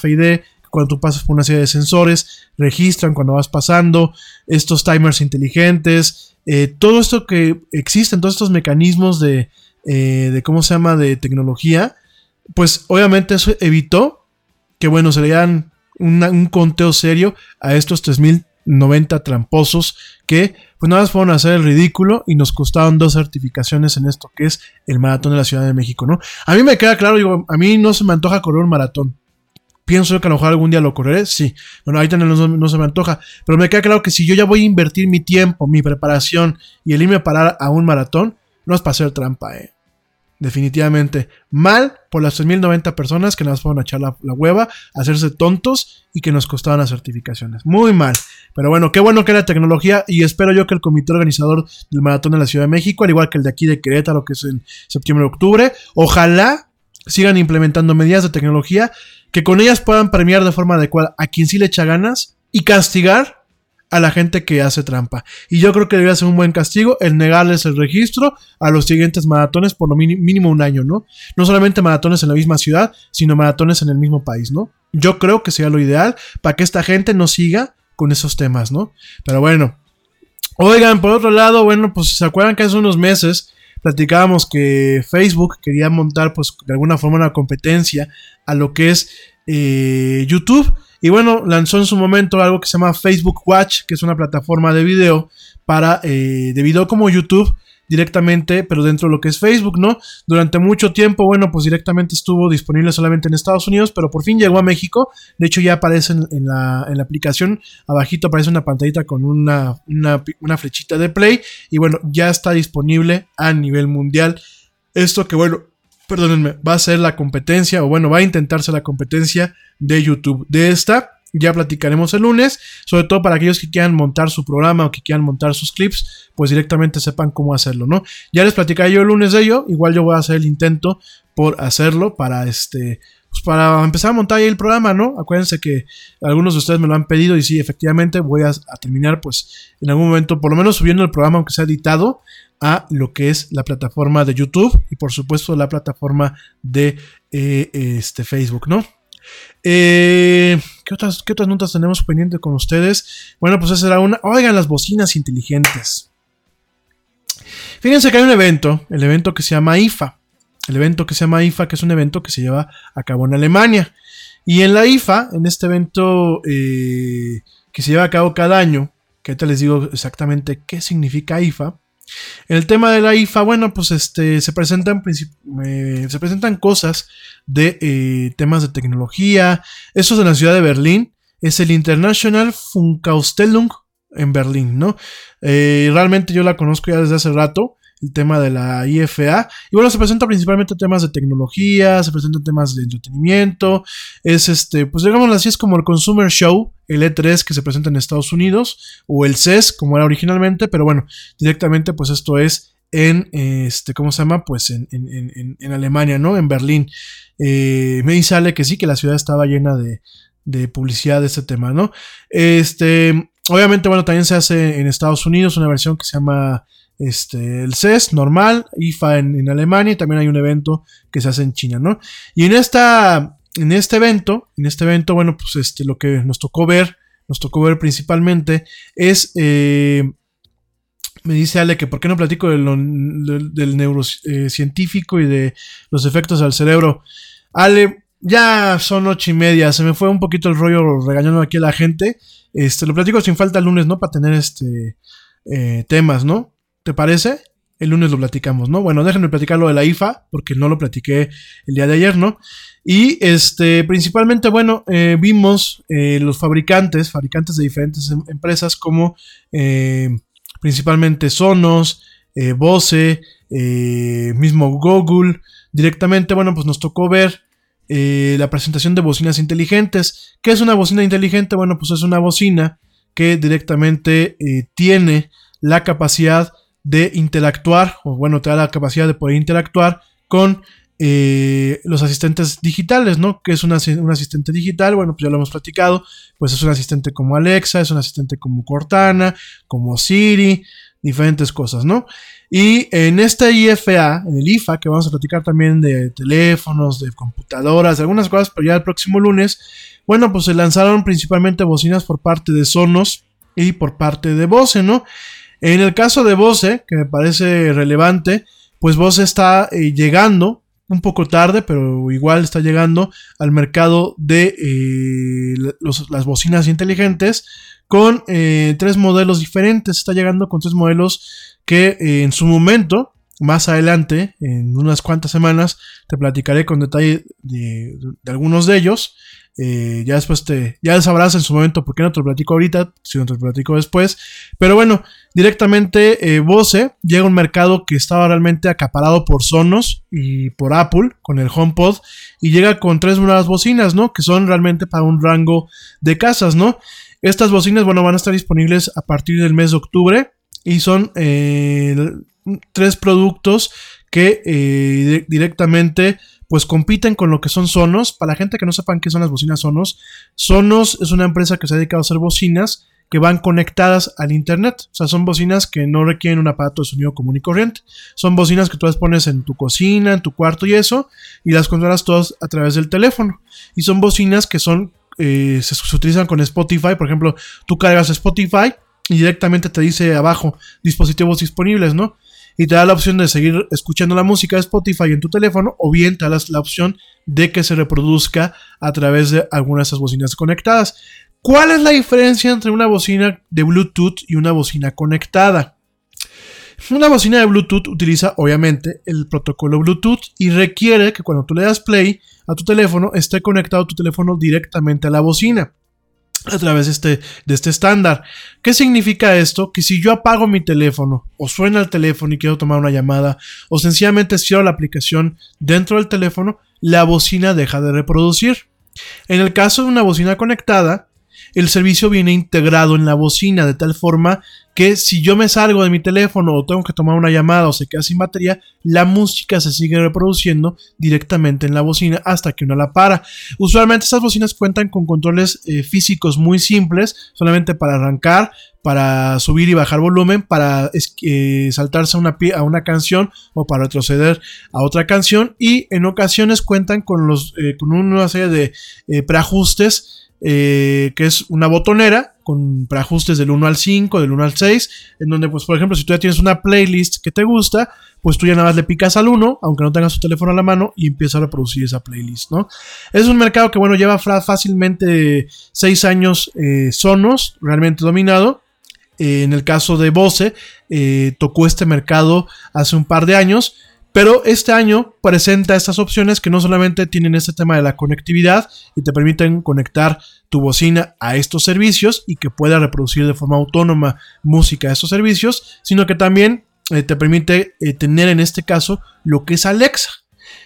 FID, cuando tú pasas por una serie de sensores, registran cuando vas pasando, estos timers inteligentes, eh, todo esto que existen, todos estos mecanismos de, eh, de, ¿cómo se llama?, de tecnología, pues obviamente eso evitó que, bueno, se le dieran un conteo serio a estos 3090 tramposos que, pues nada más fueron a hacer el ridículo y nos costaron dos certificaciones en esto que es el maratón de la Ciudad de México, ¿no? A mí me queda claro, digo, a mí no se me antoja correr un maratón. Pienso que a lo mejor algún día lo correré, sí. Bueno, ahorita no, se me antoja. Pero me queda claro que si yo ya voy a invertir mi tiempo, mi preparación y el irme a parar a un maratón, no es para hacer trampa, eh. Definitivamente. Mal por las 3.090 personas que nos fueron a echar la, hueva, hacerse tontos y que nos costaban las certificaciones. Muy mal. Pero bueno, qué bueno que la tecnología y espero yo que el comité organizador del maratón de la Ciudad de México, al igual que el de aquí de Querétaro, que es en septiembre-octubre, ojalá sigan implementando medidas de tecnología que con ellas puedan premiar de forma adecuada a quien sí le echa ganas y castigar a la gente que hace trampa. Y yo creo que debería ser un buen castigo el negarles el registro a los siguientes maratones por lo mínimo un año, ¿no? No solamente maratones en la misma ciudad, sino maratones en el mismo país, ¿no? Yo creo que sería lo ideal para que esta gente no siga con esos temas, ¿no? Pero bueno. Oigan, por otro lado, bueno, pues se acuerdan que hace unos meses platicábamos que Facebook quería montar pues de alguna forma una competencia a lo que es eh, YouTube. Y bueno, lanzó en su momento algo que se llama Facebook Watch, que es una plataforma de video para eh, de video como YouTube directamente, pero dentro de lo que es Facebook, ¿no? Durante mucho tiempo, bueno, pues directamente estuvo disponible solamente en Estados Unidos, pero por fin llegó a México. De hecho, ya aparece en, la, en la, aplicación, abajito aparece una pantallita con una, una, una flechita de play. Y bueno, ya está disponible a nivel mundial. Esto que, bueno, perdónenme, va a ser la competencia, o bueno, va a intentarse la competencia de YouTube. De esta ya platicaremos el lunes, sobre todo para aquellos que quieran montar su programa o que quieran montar sus clips, pues directamente sepan cómo hacerlo, ¿no? Ya les platicaré yo el lunes de ello, igual yo voy a hacer el intento por hacerlo para este pues para empezar a montar ahí el programa, ¿no? Acuérdense que algunos de ustedes me lo han pedido y sí, efectivamente voy a, terminar pues en algún momento por lo menos subiendo el programa aunque sea editado a lo que es la plataforma de YouTube y por supuesto la plataforma de eh, este Facebook, ¿no? Eh, ¿qué, otras, ¿Qué otras notas tenemos pendiente con ustedes? Bueno, pues esa era una. Oigan, las bocinas inteligentes. Fíjense que hay un evento, el evento que se llama IFA. El evento que se llama IFA, que es un evento que se lleva a cabo en Alemania. Y en la IFA, en este evento eh, que se lleva a cabo cada año, que ahorita les digo exactamente qué significa IFA, el tema de la IFA, bueno, pues este, se, presentan, eh, se presentan cosas de eh, temas de tecnología. Eso es en la ciudad de Berlín. Es el International Funkausstellung en Berlín, ¿no? Eh, realmente yo la conozco ya desde hace rato el tema de la IFA. Y bueno, se presenta principalmente temas de tecnología, se presentan temas de entretenimiento. Es este, pues digámoslo así, es como el Consumer Show, el E3 que se presenta en Estados Unidos, o el CES, como era originalmente, pero bueno, directamente pues esto es en, este, ¿cómo se llama? Pues en, en, en Alemania, ¿no? En Berlín. Eh, me dice Ale que sí, que la ciudad estaba llena de, de publicidad de este tema, ¿no? Este, obviamente, bueno, también se hace en Estados Unidos una versión que se llama este, el CES normal, IFA en, Alemania y también hay un evento que se hace en China, ¿no? Y en, esta, en este evento, en este evento, bueno, pues este, lo que nos tocó ver, nos tocó ver principalmente es, eh, me dice Ale que por qué no platico del neurocientífico y de los efectos al cerebro. Ale, ya son ocho y media, se me fue un poquito el rollo regañando aquí a la gente. Este, lo platico sin falta el lunes, ¿no? Para tener este eh, temas, ¿no? ¿Te parece? El lunes lo platicamos, ¿no? Bueno, déjenme platicar lo de la IFA, porque no lo platiqué el día de ayer, ¿no? Y este, principalmente, bueno, eh, vimos eh, los fabricantes, fabricantes de diferentes em, empresas como eh, principalmente Sonos, Bose, mismo Google, directamente, bueno, pues nos tocó ver la presentación de bocinas inteligentes. ¿Qué es una bocina inteligente? Bueno, pues es una bocina que directamente tiene la capacidad de interactuar, o bueno, te da la capacidad de poder interactuar con eh, los asistentes digitales, ¿no? Que es un asistente digital, bueno, pues ya lo hemos platicado, pues es un asistente como Alexa, es un asistente como Cortana, como Siri, diferentes cosas, ¿no? Y en este IFA, en el IFA, que vamos a platicar también de teléfonos, de computadoras, de algunas cosas, pero ya el próximo lunes, bueno, pues se lanzaron principalmente bocinas por parte de Sonos y por parte de Bose, ¿no? En el caso de Bose, que me parece relevante, pues Bose está eh, llegando un poco tarde, pero igual está llegando al mercado de eh, las bocinas inteligentes con eh, tres modelos diferentes. Está llegando con tres modelos que en su momento, más adelante, en unas cuantas semanas, te platicaré con detalle de algunos de ellos. Eh, ya después te, ya sabrás en su momento por qué no te lo platico ahorita, si no te lo platico después. Pero bueno, directamente eh, Bose llega a un mercado que estaba realmente acaparado por Sonos y por Apple con el HomePod y llega con tres nuevas bocinas, ¿no? Que son realmente para un rango de casas, ¿no? Estas bocinas, bueno, van a estar disponibles a partir del mes de octubre y son eh, tres productos que directamente pues compiten con lo que son Sonos. Para la gente que no sepan qué son las bocinas Sonos, Sonos es una empresa que se ha dedicado a hacer bocinas que van conectadas al internet. O sea, son bocinas que no requieren un aparato de sonido común y corriente. Son bocinas que tú las pones en tu cocina, en tu cuarto y eso, y las controlas todas a través del teléfono. Y son bocinas que son, eh, se, se utilizan con Spotify. Por ejemplo, tú cargas Spotify y directamente te dice abajo dispositivos disponibles, ¿no? Y te da la opción de seguir escuchando la música de Spotify en tu teléfono o bien te da la opción de que se reproduzca a través de alguna de esas bocinas conectadas. ¿Cuál es la diferencia entre una bocina de Bluetooth y una bocina conectada? Una bocina de Bluetooth utiliza obviamente el protocolo Bluetooth y requiere que cuando tú le das play a tu teléfono esté conectado tu teléfono directamente a la bocina a través de este, de este estándar. ¿Qué significa esto? Que si yo apago mi teléfono o suena el teléfono y quiero tomar una llamada o sencillamente cierro la aplicación dentro del teléfono, la bocina deja de reproducir. En el caso de una bocina conectada, el servicio viene integrado en la bocina de tal forma que si yo me salgo de mi teléfono o tengo que tomar una llamada o se queda sin batería, la música se sigue reproduciendo directamente en la bocina hasta que uno la para. Usualmente estas bocinas cuentan con controles eh, físicos muy simples, solamente para arrancar, para subir y bajar volumen, para eh, saltarse a una, a una, canción o para retroceder a otra canción y en ocasiones cuentan con, los, eh, con una serie de preajustes que es una botonera con ajustes del 1 al 5, del 1 al 6, en donde, pues, por ejemplo, si tú ya tienes una playlist que te gusta, pues tú ya nada más le picas al 1, aunque no tengas tu teléfono a la mano, y empieza a reproducir esa playlist, ¿no? Es un mercado que, bueno, lleva fácilmente 6 años eh, Sonos, realmente dominado. Eh, en el caso de Bose, eh, tocó este mercado hace un par de años pero este año presenta estas opciones que no solamente tienen este tema de la conectividad y te permiten conectar tu bocina a estos servicios y que pueda reproducir de forma autónoma música a estos servicios, sino que también eh, te permite eh, tener en este caso lo que es Alexa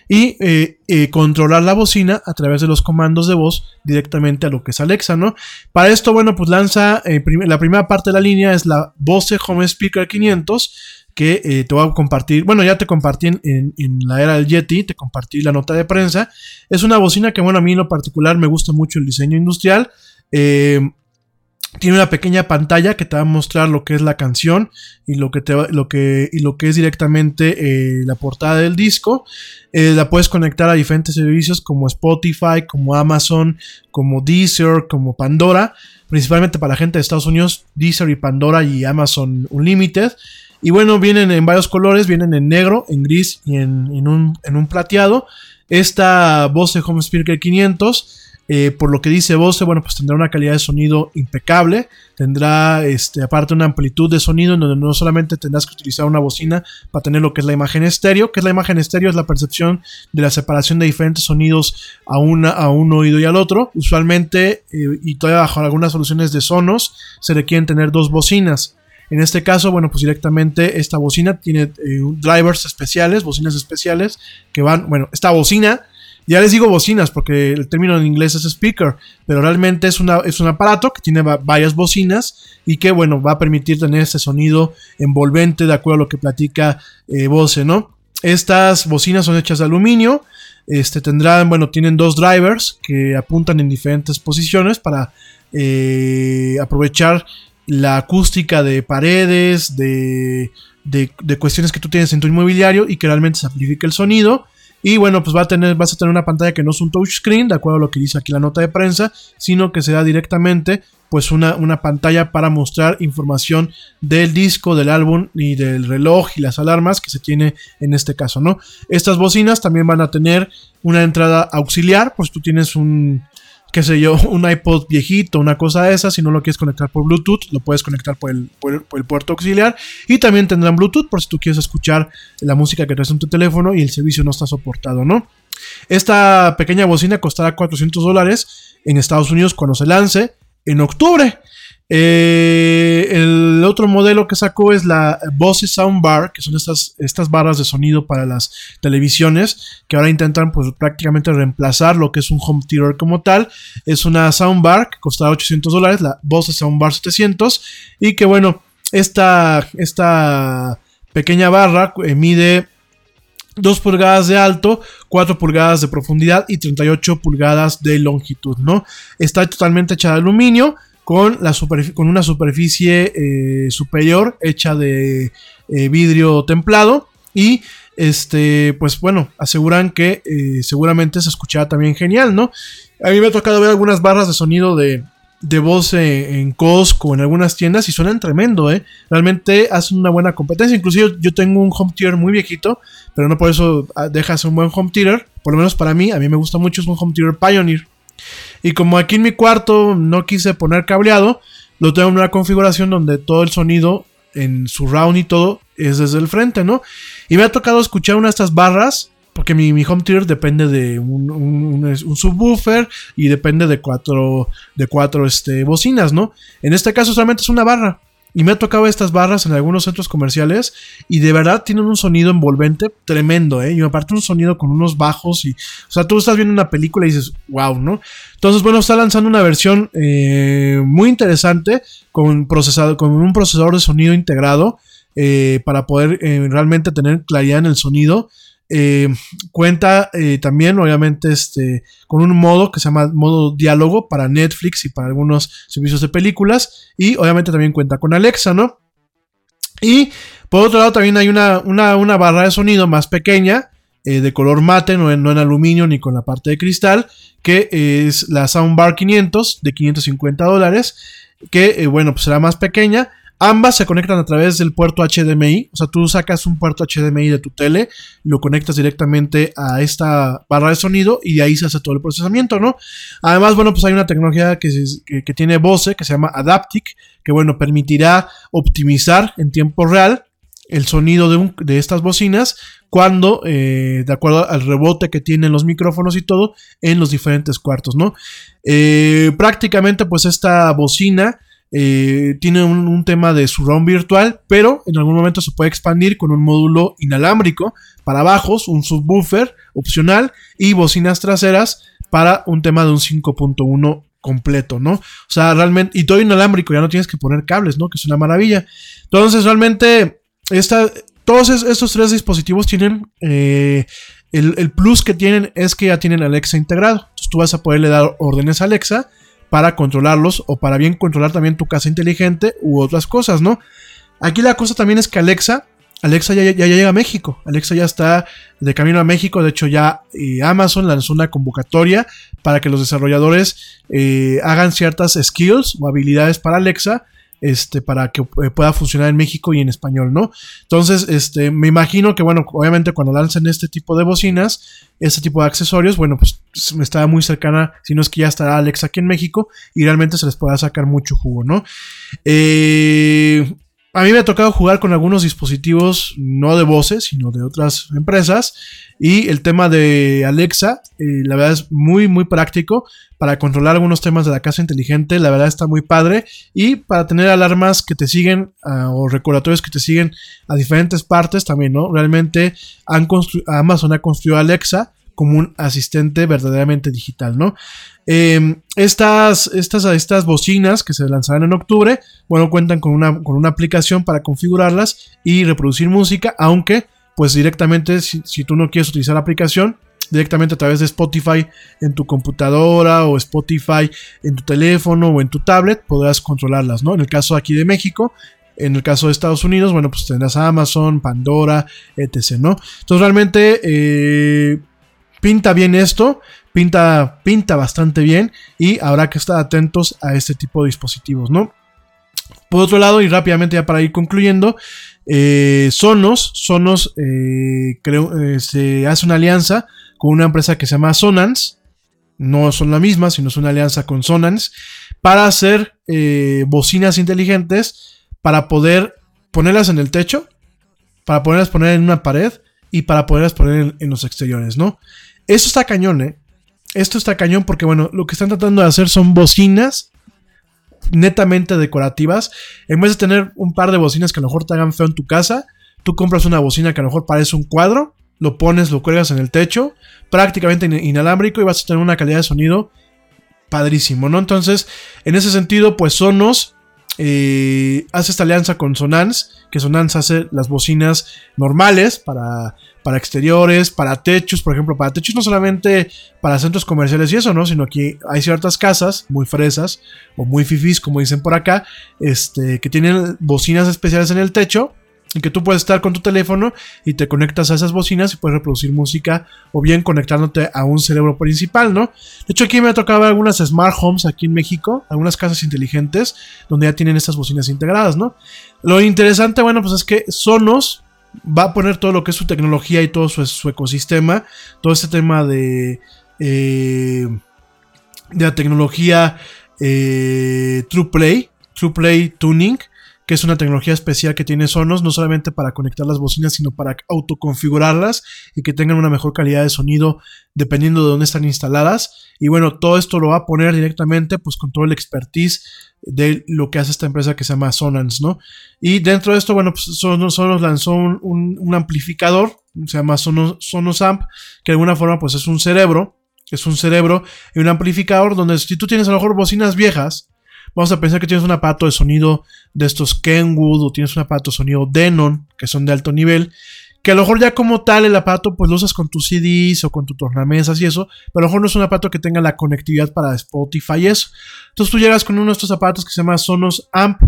y eh, controlar la bocina a través de los comandos de voz directamente a lo que es Alexa, ¿no? Para esto, bueno, pues lanza la primera parte de la línea es la Bose Home Speaker 500 que eh, te voy a compartir. Bueno, ya te compartí en, la era del Yeti, te compartí la nota de prensa. Es una bocina que, bueno, a mí en lo particular me gusta mucho el diseño industrial. Eh, tiene una pequeña pantalla que te va a mostrar lo que es la canción y lo que, te lo que, y lo que es directamente eh, la portada del disco. la puedes conectar a diferentes servicios como Spotify, como Amazon, como Deezer, como Pandora. Principalmente para la gente de Estados Unidos, Deezer y Pandora y Amazon Unlimited. Y bueno, vienen en varios colores, vienen en negro, en gris y en, un, plateado. Esta Bose Home Speaker 500, eh, por lo que dice Bose, bueno, pues tendrá una calidad de sonido impecable. Tendrá, este, aparte, una amplitud de sonido en donde no solamente tendrás que utilizar una bocina para tener lo que es la imagen estéreo, que es la imagen estéreo, es la percepción de la separación de diferentes sonidos a, una, a un oído y al otro. Usualmente, eh, y todavía bajo algunas soluciones de sonos, se requieren tener dos bocinas. En este caso, bueno, pues directamente esta bocina tiene eh, drivers especiales, bocinas especiales que van, bueno, esta bocina Ya les digo bocinas porque el término en inglés es speaker, pero realmente es, una, es un aparato que tiene varias bocinas y que, bueno, va a permitir tener este sonido envolvente de acuerdo a lo que platica eh, Bose, ¿no? Estas bocinas son hechas de aluminio, este, tendrán, bueno, tienen dos drivers que apuntan en diferentes posiciones para eh, aprovechar la acústica de paredes, de, de, cuestiones que tú tienes en tu inmobiliario y que realmente se amplifique el sonido. Y bueno, pues va a tener, vas a tener una pantalla que no es un touchscreen, de acuerdo a lo que dice aquí la nota de prensa, sino que se da directamente pues una, una, pantalla para mostrar información del disco, del álbum y del reloj y las alarmas que se tiene en este caso, ¿no? Estas bocinas también van a tener una entrada auxiliar, pues tú tienes un, qué sé yo, un iPod viejito, una cosa de esa, si no lo quieres conectar por Bluetooth, lo puedes conectar por el, puerto auxiliar y también tendrán Bluetooth por si tú quieres escuchar la música que traes en tu teléfono y el servicio no está soportado, ¿no? Esta pequeña bocina costará 400 dólares en Estados Unidos cuando se lance en octubre. Eh, el otro modelo que sacó es la Bose Soundbar, que son estas, estas barras de sonido para las televisiones, que ahora intentan pues prácticamente reemplazar lo que es un home theater como tal. Es una soundbar que costaba 800 dólares, la Bose Soundbar 700, y que bueno, esta, esta pequeña barra eh, mide 2 pulgadas de alto, 4 pulgadas de profundidad y 38 pulgadas de longitud, ¿no? Está totalmente hecha de aluminio con, la con una superficie eh, superior hecha de eh, vidrio templado y este, pues bueno, aseguran que eh, seguramente se escuchará también genial, ¿no? A mí me ha tocado ver algunas barras de sonido de, de voz en, Costco, en algunas tiendas y suenan tremendo, ¿eh? Realmente hacen una buena competencia. Inclusive yo tengo un home theater muy viejito, pero no por eso ah, dejas un buen home theater. Por lo menos para mí, a mí me gusta mucho, es un home theater Pioneer. Y como aquí en mi cuarto no quise poner cableado, lo tengo en una configuración donde todo el sonido en su round y todo es desde el frente, ¿no? Y me ha tocado escuchar una de estas barras porque mi, home theater depende de un, subwoofer y depende de cuatro, de cuatro este, bocinas, ¿no? En este caso solamente es una barra. Y me ha tocado estas barras en algunos centros comerciales y de verdad tienen un sonido envolvente tremendo, ¿eh? Y aparte un sonido con unos bajos y... O sea, tú estás viendo una película y dices, wow, ¿no? Entonces, bueno, está lanzando una versión eh, muy interesante con, procesado, con un procesador de sonido integrado eh, para poder eh, realmente tener claridad en el sonido. Eh, cuenta eh, también, obviamente, este, con un modo que se llama modo diálogo para Netflix y para algunos servicios de películas. Y obviamente también cuenta con Alexa, ¿no? Y por otro lado también hay una, una, barra de sonido más pequeña, eh, de color mate, no en, no en, aluminio ni con la parte de cristal, que es la Soundbar 500 de 550 dólares, que bueno, pues será más pequeña Ambas se conectan a través del puerto HDMI, o sea, tú sacas un puerto HDMI de tu tele, lo conectas directamente a esta barra de sonido y de ahí se hace todo el procesamiento, ¿no? Además, bueno, pues hay una tecnología que, tiene Bose que se llama Adaptic, que bueno, permitirá optimizar en tiempo real el sonido de, estas bocinas cuando, eh, de acuerdo al rebote que tienen los micrófonos y todo, en los diferentes cuartos, ¿no? Eh, prácticamente, pues esta bocina eh, tiene un, tema de surround virtual, pero en algún momento se puede expandir con un módulo inalámbrico para bajos, un subwoofer opcional y bocinas traseras para un tema de un 5.1 completo, ¿no? O sea, realmente, y todo inalámbrico, ya no tienes que poner cables, ¿no? Que es una maravilla. Entonces, realmente, todos estos tres dispositivos tienen, eh, el, el, plus que tienen es que ya tienen Alexa integrado. Entonces, tú vas a poderle dar órdenes a Alexa para controlarlos o para bien controlar también tu casa inteligente u otras cosas, ¿no? Aquí la cosa también es que Alexa, Alexa ya, llega a México, Alexa ya está de camino a México, de hecho ya eh, Amazon lanzó una convocatoria para que los desarrolladores eh, hagan ciertas skills o habilidades para Alexa este, para que eh, pueda funcionar en México y en español, ¿no? Entonces, este, me imagino que, bueno, obviamente cuando lancen este tipo de bocinas, este tipo de accesorios, bueno, pues me está muy cercana, si no es que ya estará Alex aquí en México y realmente se les pueda sacar mucho jugo, ¿no? Eh, a mí me ha tocado jugar con algunos dispositivos, no de voces, sino de otras empresas. Y el tema de Alexa, eh, la verdad es muy, muy práctico para controlar algunos temas de la casa inteligente. La verdad está muy padre. Y para tener alarmas que te siguen ah, o recordatorios que te siguen a diferentes partes también, ¿no? Realmente Amazon ha construido Alexa como un asistente verdaderamente digital, ¿no? Em, estas, estas, estas bocinas que se lanzarán en octubre, bueno, cuentan con una, con una aplicación para configurarlas y reproducir música, aunque pues directamente si, tú no quieres utilizar la aplicación, directamente a través de Spotify en tu computadora o Spotify en tu teléfono o en tu tablet, podrás controlarlas, ¿no? En el caso aquí de México, en el caso de Estados Unidos, bueno, pues tendrás Amazon, Pandora, etc., ¿no? Entonces realmente eh, pinta bien esto, pinta, pinta bastante bien y habrá que estar atentos a este tipo de dispositivos, ¿no? Por otro lado, y rápidamente ya para ir concluyendo, eh, Sonos, Sonos eh, creo, se hace una alianza con una empresa que se llama Sonance, no son la misma, sino es una alianza con Sonance, para hacer bocinas inteligentes para poder ponerlas en el techo, para poderlas poner en una pared y para poderlas poner en, los exteriores, ¿no? Eso está cañón, ¿eh? Esto está cañón porque, bueno, lo que están tratando de hacer son bocinas netamente decorativas. En vez de tener un par de bocinas que a lo mejor te hagan feo en tu casa, tú compras una bocina que a lo mejor parece un cuadro, lo pones, lo cuelgas en el techo, prácticamente inalámbrico y vas a tener una calidad de sonido padrísimo, ¿no? Entonces, en ese sentido, pues Sonos eh, hace esta alianza con Sonance, que Sonance hace las bocinas normales para, para exteriores, para techos, por ejemplo, para techos no solamente para centros comerciales y eso, ¿no? Sino que hay ciertas casas muy fresas o muy fifis, como dicen por acá, este, que tienen bocinas especiales en el techo y que tú puedes estar con tu teléfono y te conectas a esas bocinas y puedes reproducir música o bien conectándote a un cerebro principal, ¿no? De hecho aquí me ha tocado algunas smart homes aquí en México, algunas casas inteligentes donde ya tienen estas bocinas integradas, ¿no? Lo interesante, bueno, pues es que Sonos va a poner todo lo que es su tecnología y todo su, ecosistema, todo este tema de, eh, de la tecnología eh, TruePlay, TruePlay Tuning, que es una tecnología especial que tiene Sonos, no solamente para conectar las bocinas, sino para autoconfigurarlas y que tengan una mejor calidad de sonido dependiendo de dónde están instaladas. Y bueno, todo esto lo va a poner directamente pues con todo el expertise de lo que hace esta empresa que se llama Sonance, ¿no? Y dentro de esto, bueno, pues Sonos, lanzó un, amplificador, se llama Sonos, Sonos Amp, que de alguna forma pues es un cerebro, es un cerebro y un amplificador donde si tú tienes a lo mejor bocinas viejas, Vamos a pensar que tienes un aparato de sonido de estos Kenwood o tienes un aparato de sonido Denon, que son de alto nivel, que a lo mejor ya como tal el aparato pues lo usas con tus CDs o con tus tornamesas y eso, pero a lo mejor no es un aparato que tenga la conectividad para Spotify y eso. Entonces tú llegas con uno de estos aparatos que se llama Sonos Amp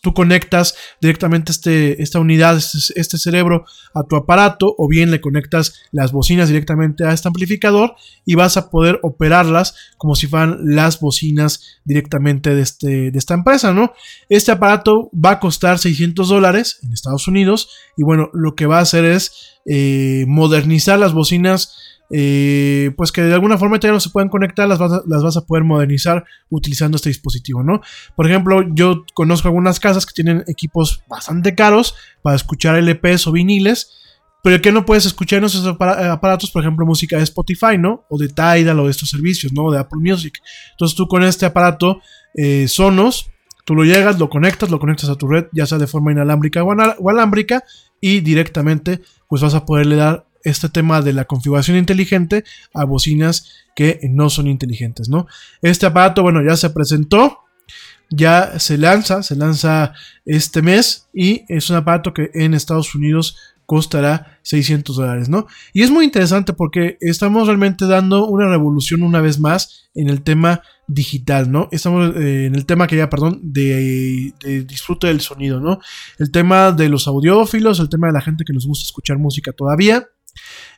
tú conectas directamente este, esta unidad, este, este, cerebro a tu aparato o bien le conectas las bocinas directamente a este amplificador y vas a poder operarlas como si fueran las bocinas directamente de, este, de esta empresa, ¿no? Este aparato va a costar 600 dólares en Estados Unidos y bueno, lo que va a hacer es eh, modernizar las bocinas pues que de alguna forma ya no se pueden conectar, las vas, a, las vas a poder modernizar utilizando este dispositivo, ¿no? Por ejemplo, yo conozco algunas casas que tienen equipos bastante caros para escuchar LPs o viniles, pero que no puedes escuchar en esos aparatos, por ejemplo, música de Spotify, ¿no? O de Tidal o de estos servicios, ¿no? De Apple Music. Entonces tú con este aparato eh, Sonos, tú lo llegas, lo conectas, lo conectas a tu red, ya sea de forma inalámbrica o alámbrica, y directamente pues vas a poderle dar este tema de la configuración inteligente a bocinas que no son inteligentes, ¿no? Este aparato, bueno, ya se presentó, ya se lanza, se lanza este mes y es un aparato que en Estados Unidos costará 600 dólares, ¿no? Y es muy interesante porque estamos realmente dando una revolución una vez más en el tema digital, ¿no? Estamos eh, en el tema que ya, perdón, de, de, disfrute del sonido, ¿no? El tema de los audiófilos, el tema de la gente que nos gusta escuchar música todavía,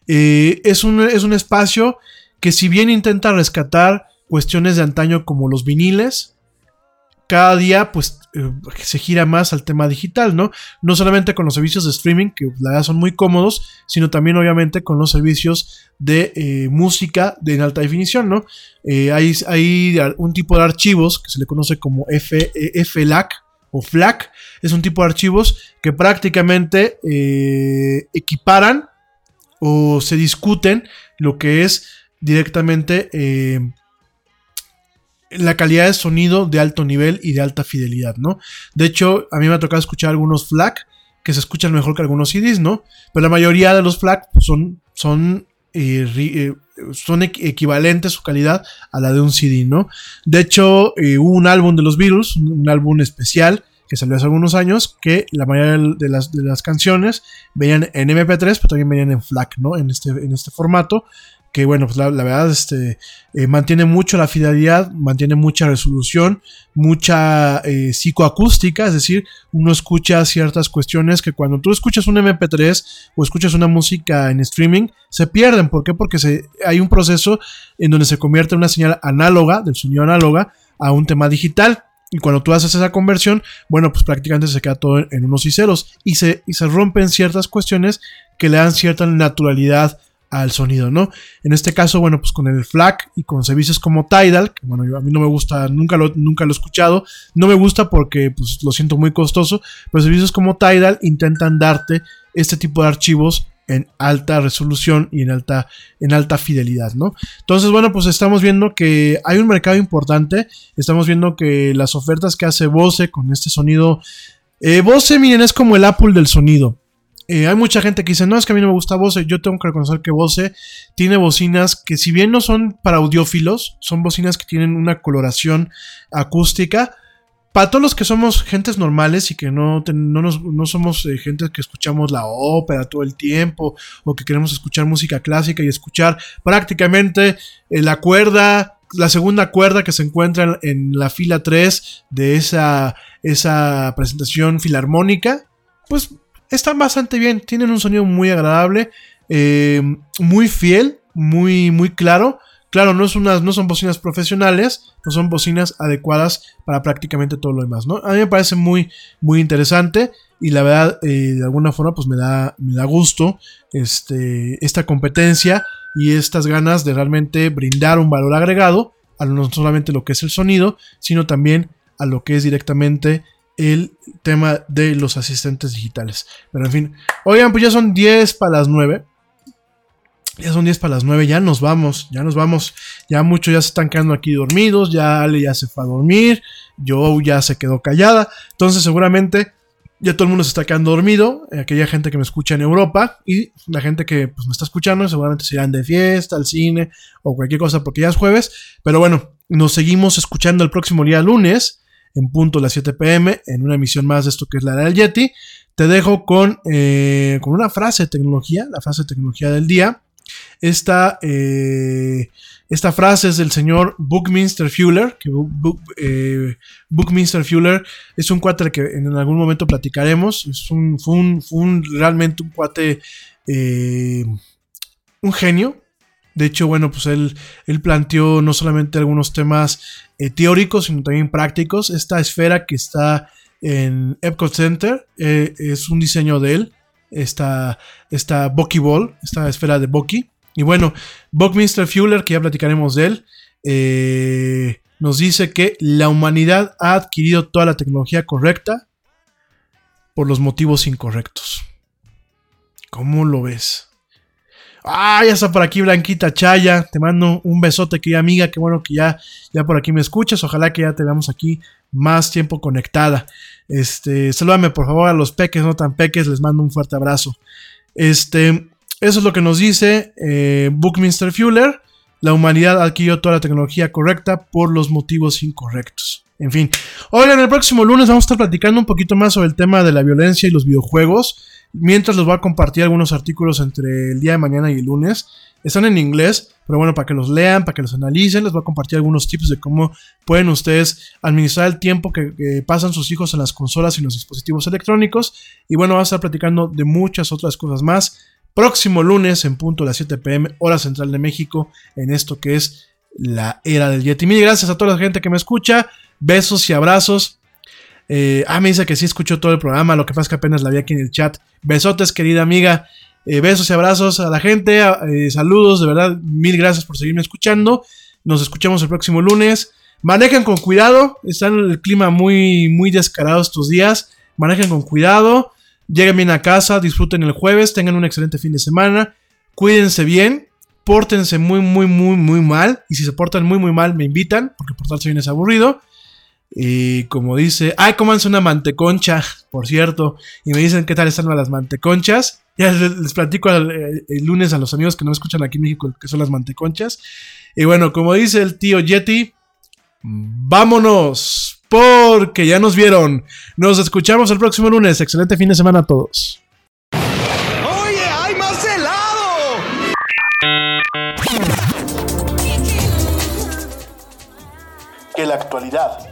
eh, es, un, es un espacio que si bien intenta rescatar cuestiones de antaño como los viniles, cada día pues eh, se gira más al tema digital, ¿no? No solamente con los servicios de streaming, que la verdad son muy cómodos, sino también obviamente con los servicios de eh, música de en alta definición, ¿no? hay, hay, un tipo de archivos que se le conoce como FLAC o FLAC, es un tipo de archivos que prácticamente equiparan o se discuten lo que es directamente eh, la calidad de sonido de alto nivel y de alta fidelidad, ¿no? De hecho, a mí me ha tocado escuchar algunos FLAC que se escuchan mejor que algunos CDs, ¿no? Pero la mayoría de los FLAC son, son eh, eh, son equivalentes su calidad a la de un CD, ¿no? De hecho, eh, hubo un álbum de los Beatles, un, álbum especial que salió hace algunos años, que la mayoría de las, de las canciones venían en MP3, pero también venían en FLAC, ¿no? En este, en este formato que bueno, pues la, verdad este, eh, mantiene mucho la fidelidad, mantiene mucha resolución, mucha eh, psicoacústica, es decir, uno escucha ciertas cuestiones que cuando tú escuchas un MP3 o escuchas una música en streaming, se pierden. ¿Por qué? Porque se, hay un proceso en donde se convierte una señal análoga, del sonido análoga, a un tema digital. Y cuando tú haces esa conversión, bueno, pues prácticamente se queda todo en, unos y ceros. Y se, y se rompen ciertas cuestiones que le dan cierta naturalidad al sonido, ¿no? En este caso, bueno, pues con el FLAC y con servicios como Tidal, que bueno, a mí no me gusta, nunca lo, nunca lo he escuchado, no me gusta porque pues lo siento muy costoso, pero servicios como Tidal intentan darte este tipo de archivos en alta resolución y en alta, en alta fidelidad, ¿no? Entonces, bueno, pues estamos viendo que hay un mercado importante, estamos viendo que las ofertas que hace Bose con este sonido, eh, Bose, miren, es como el Apple del sonido. Eh, hay mucha gente que dice, no, es que a mí no me gusta Bose. Yo tengo que reconocer que Bose tiene bocinas que si bien no son para audiófilos, son bocinas que tienen una coloración acústica. Para todos los que somos gentes normales y que no, no, somos eh, gente que escuchamos la ópera todo el tiempo o que queremos escuchar música clásica y escuchar prácticamente eh, la cuerda, la segunda cuerda que se encuentra en, la fila 3 de esa, esa presentación filarmónica, pues están bastante bien, tienen un sonido muy agradable, eh, muy fiel, muy, muy claro. Claro, no, es unas, no son bocinas profesionales, no son bocinas adecuadas para prácticamente todo lo demás, ¿no? A mí me parece muy, muy interesante y la verdad, eh, de alguna forma, pues me da, me da gusto este, esta competencia y estas ganas de realmente brindar un valor agregado a no solamente lo que es el sonido, sino también a lo que es directamente el tema de los asistentes digitales. Pero en fin, oigan, pues ya son 10 para las 9. Ya son 10 para las 9, ya nos vamos, ya nos vamos. Ya muchos ya se están quedando aquí dormidos, ya Ale ya se fue a dormir, yo ya se quedó callada. Entonces seguramente ya todo el mundo se está quedando dormido, aquella gente que me escucha en Europa y la gente que pues, me está escuchando seguramente se irán de fiesta, al cine o cualquier cosa porque ya es jueves. Pero bueno, nos seguimos escuchando el próximo día lunes en punto a las 7 pm en una emisión más de esto que es la del Yeti. Te dejo con, eh, con una frase de tecnología, la frase de tecnología del día. Esta, eh, esta frase es del señor Buckminster Fuller, que eh, Buckminster Fuller es un cuate que en algún momento platicaremos. Es un, fue, un, realmente un cuate, un genio, de hecho, bueno, pues él, él planteó no solamente algunos temas eh, teóricos, sino también prácticos. Esta esfera que está en Epcot Center eh, es un diseño de él, esta, esta Bucky Ball, esta esfera de Bucky. Y bueno, Buckminster Fuller, que ya platicaremos de él, eh, nos dice que la humanidad ha adquirido toda la tecnología correcta por los motivos incorrectos. ¿Cómo lo ves? Ah, ya está por aquí Blanquita Chaya. Te mando un besote, querida amiga. Qué bueno que ya, ya por aquí me escuchas. Ojalá que ya te veamos aquí más tiempo conectada. Este, salúdame por favor a los peques, no tan peques. Les mando un fuerte abrazo. Este, eso es lo que nos dice eh, Bookminster Fuller. La humanidad adquirió toda la tecnología correcta por los motivos incorrectos. En fin. Oigan, el próximo lunes vamos a estar platicando un poquito más sobre el tema de la violencia y los videojuegos. Mientras les voy a compartir algunos artículos entre el día de mañana y el lunes. Están en inglés, pero bueno, para que los lean, para que los analicen, les voy a compartir algunos tips de cómo pueden ustedes administrar el tiempo que, pasan sus hijos en las consolas y los dispositivos electrónicos. Y bueno, vamos a estar platicando de muchas otras cosas más. Próximo lunes en punto a las 7 pm, hora central de México, en esto que es la era del Yeti. Mil gracias a toda la gente que me escucha. Besos y abrazos. Eh, ah, me dice que sí escuchó todo el programa, lo que pasa es que apenas la vi aquí en el chat. Besotes, querida amiga. Eh, besos y abrazos a la gente. Eh, saludos, de verdad, mil gracias por seguirme escuchando. Nos escuchamos el próximo lunes. Manejen con cuidado. Está en el clima muy, muy descarado estos días. Manejen con cuidado. Lleguen bien a casa. Disfruten el jueves. Tengan un excelente fin de semana. Cuídense bien. Pórtense muy, muy, muy, muy mal. Y si se portan muy, muy mal, me invitan. Porque portarse bien es aburrido. Y como dice, ay, cómanse una manteconcha, por cierto. Y me dicen qué tal están las manteconchas. Ya les, platico el, lunes a los amigos que no me escuchan aquí en México que son las manteconchas. Y bueno, como dice el tío Yeti, vámonos, porque ya nos vieron. Nos escuchamos el próximo lunes. Excelente fin de semana a todos. ¡Oye, hay más helado! Que la actualidad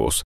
Аргус.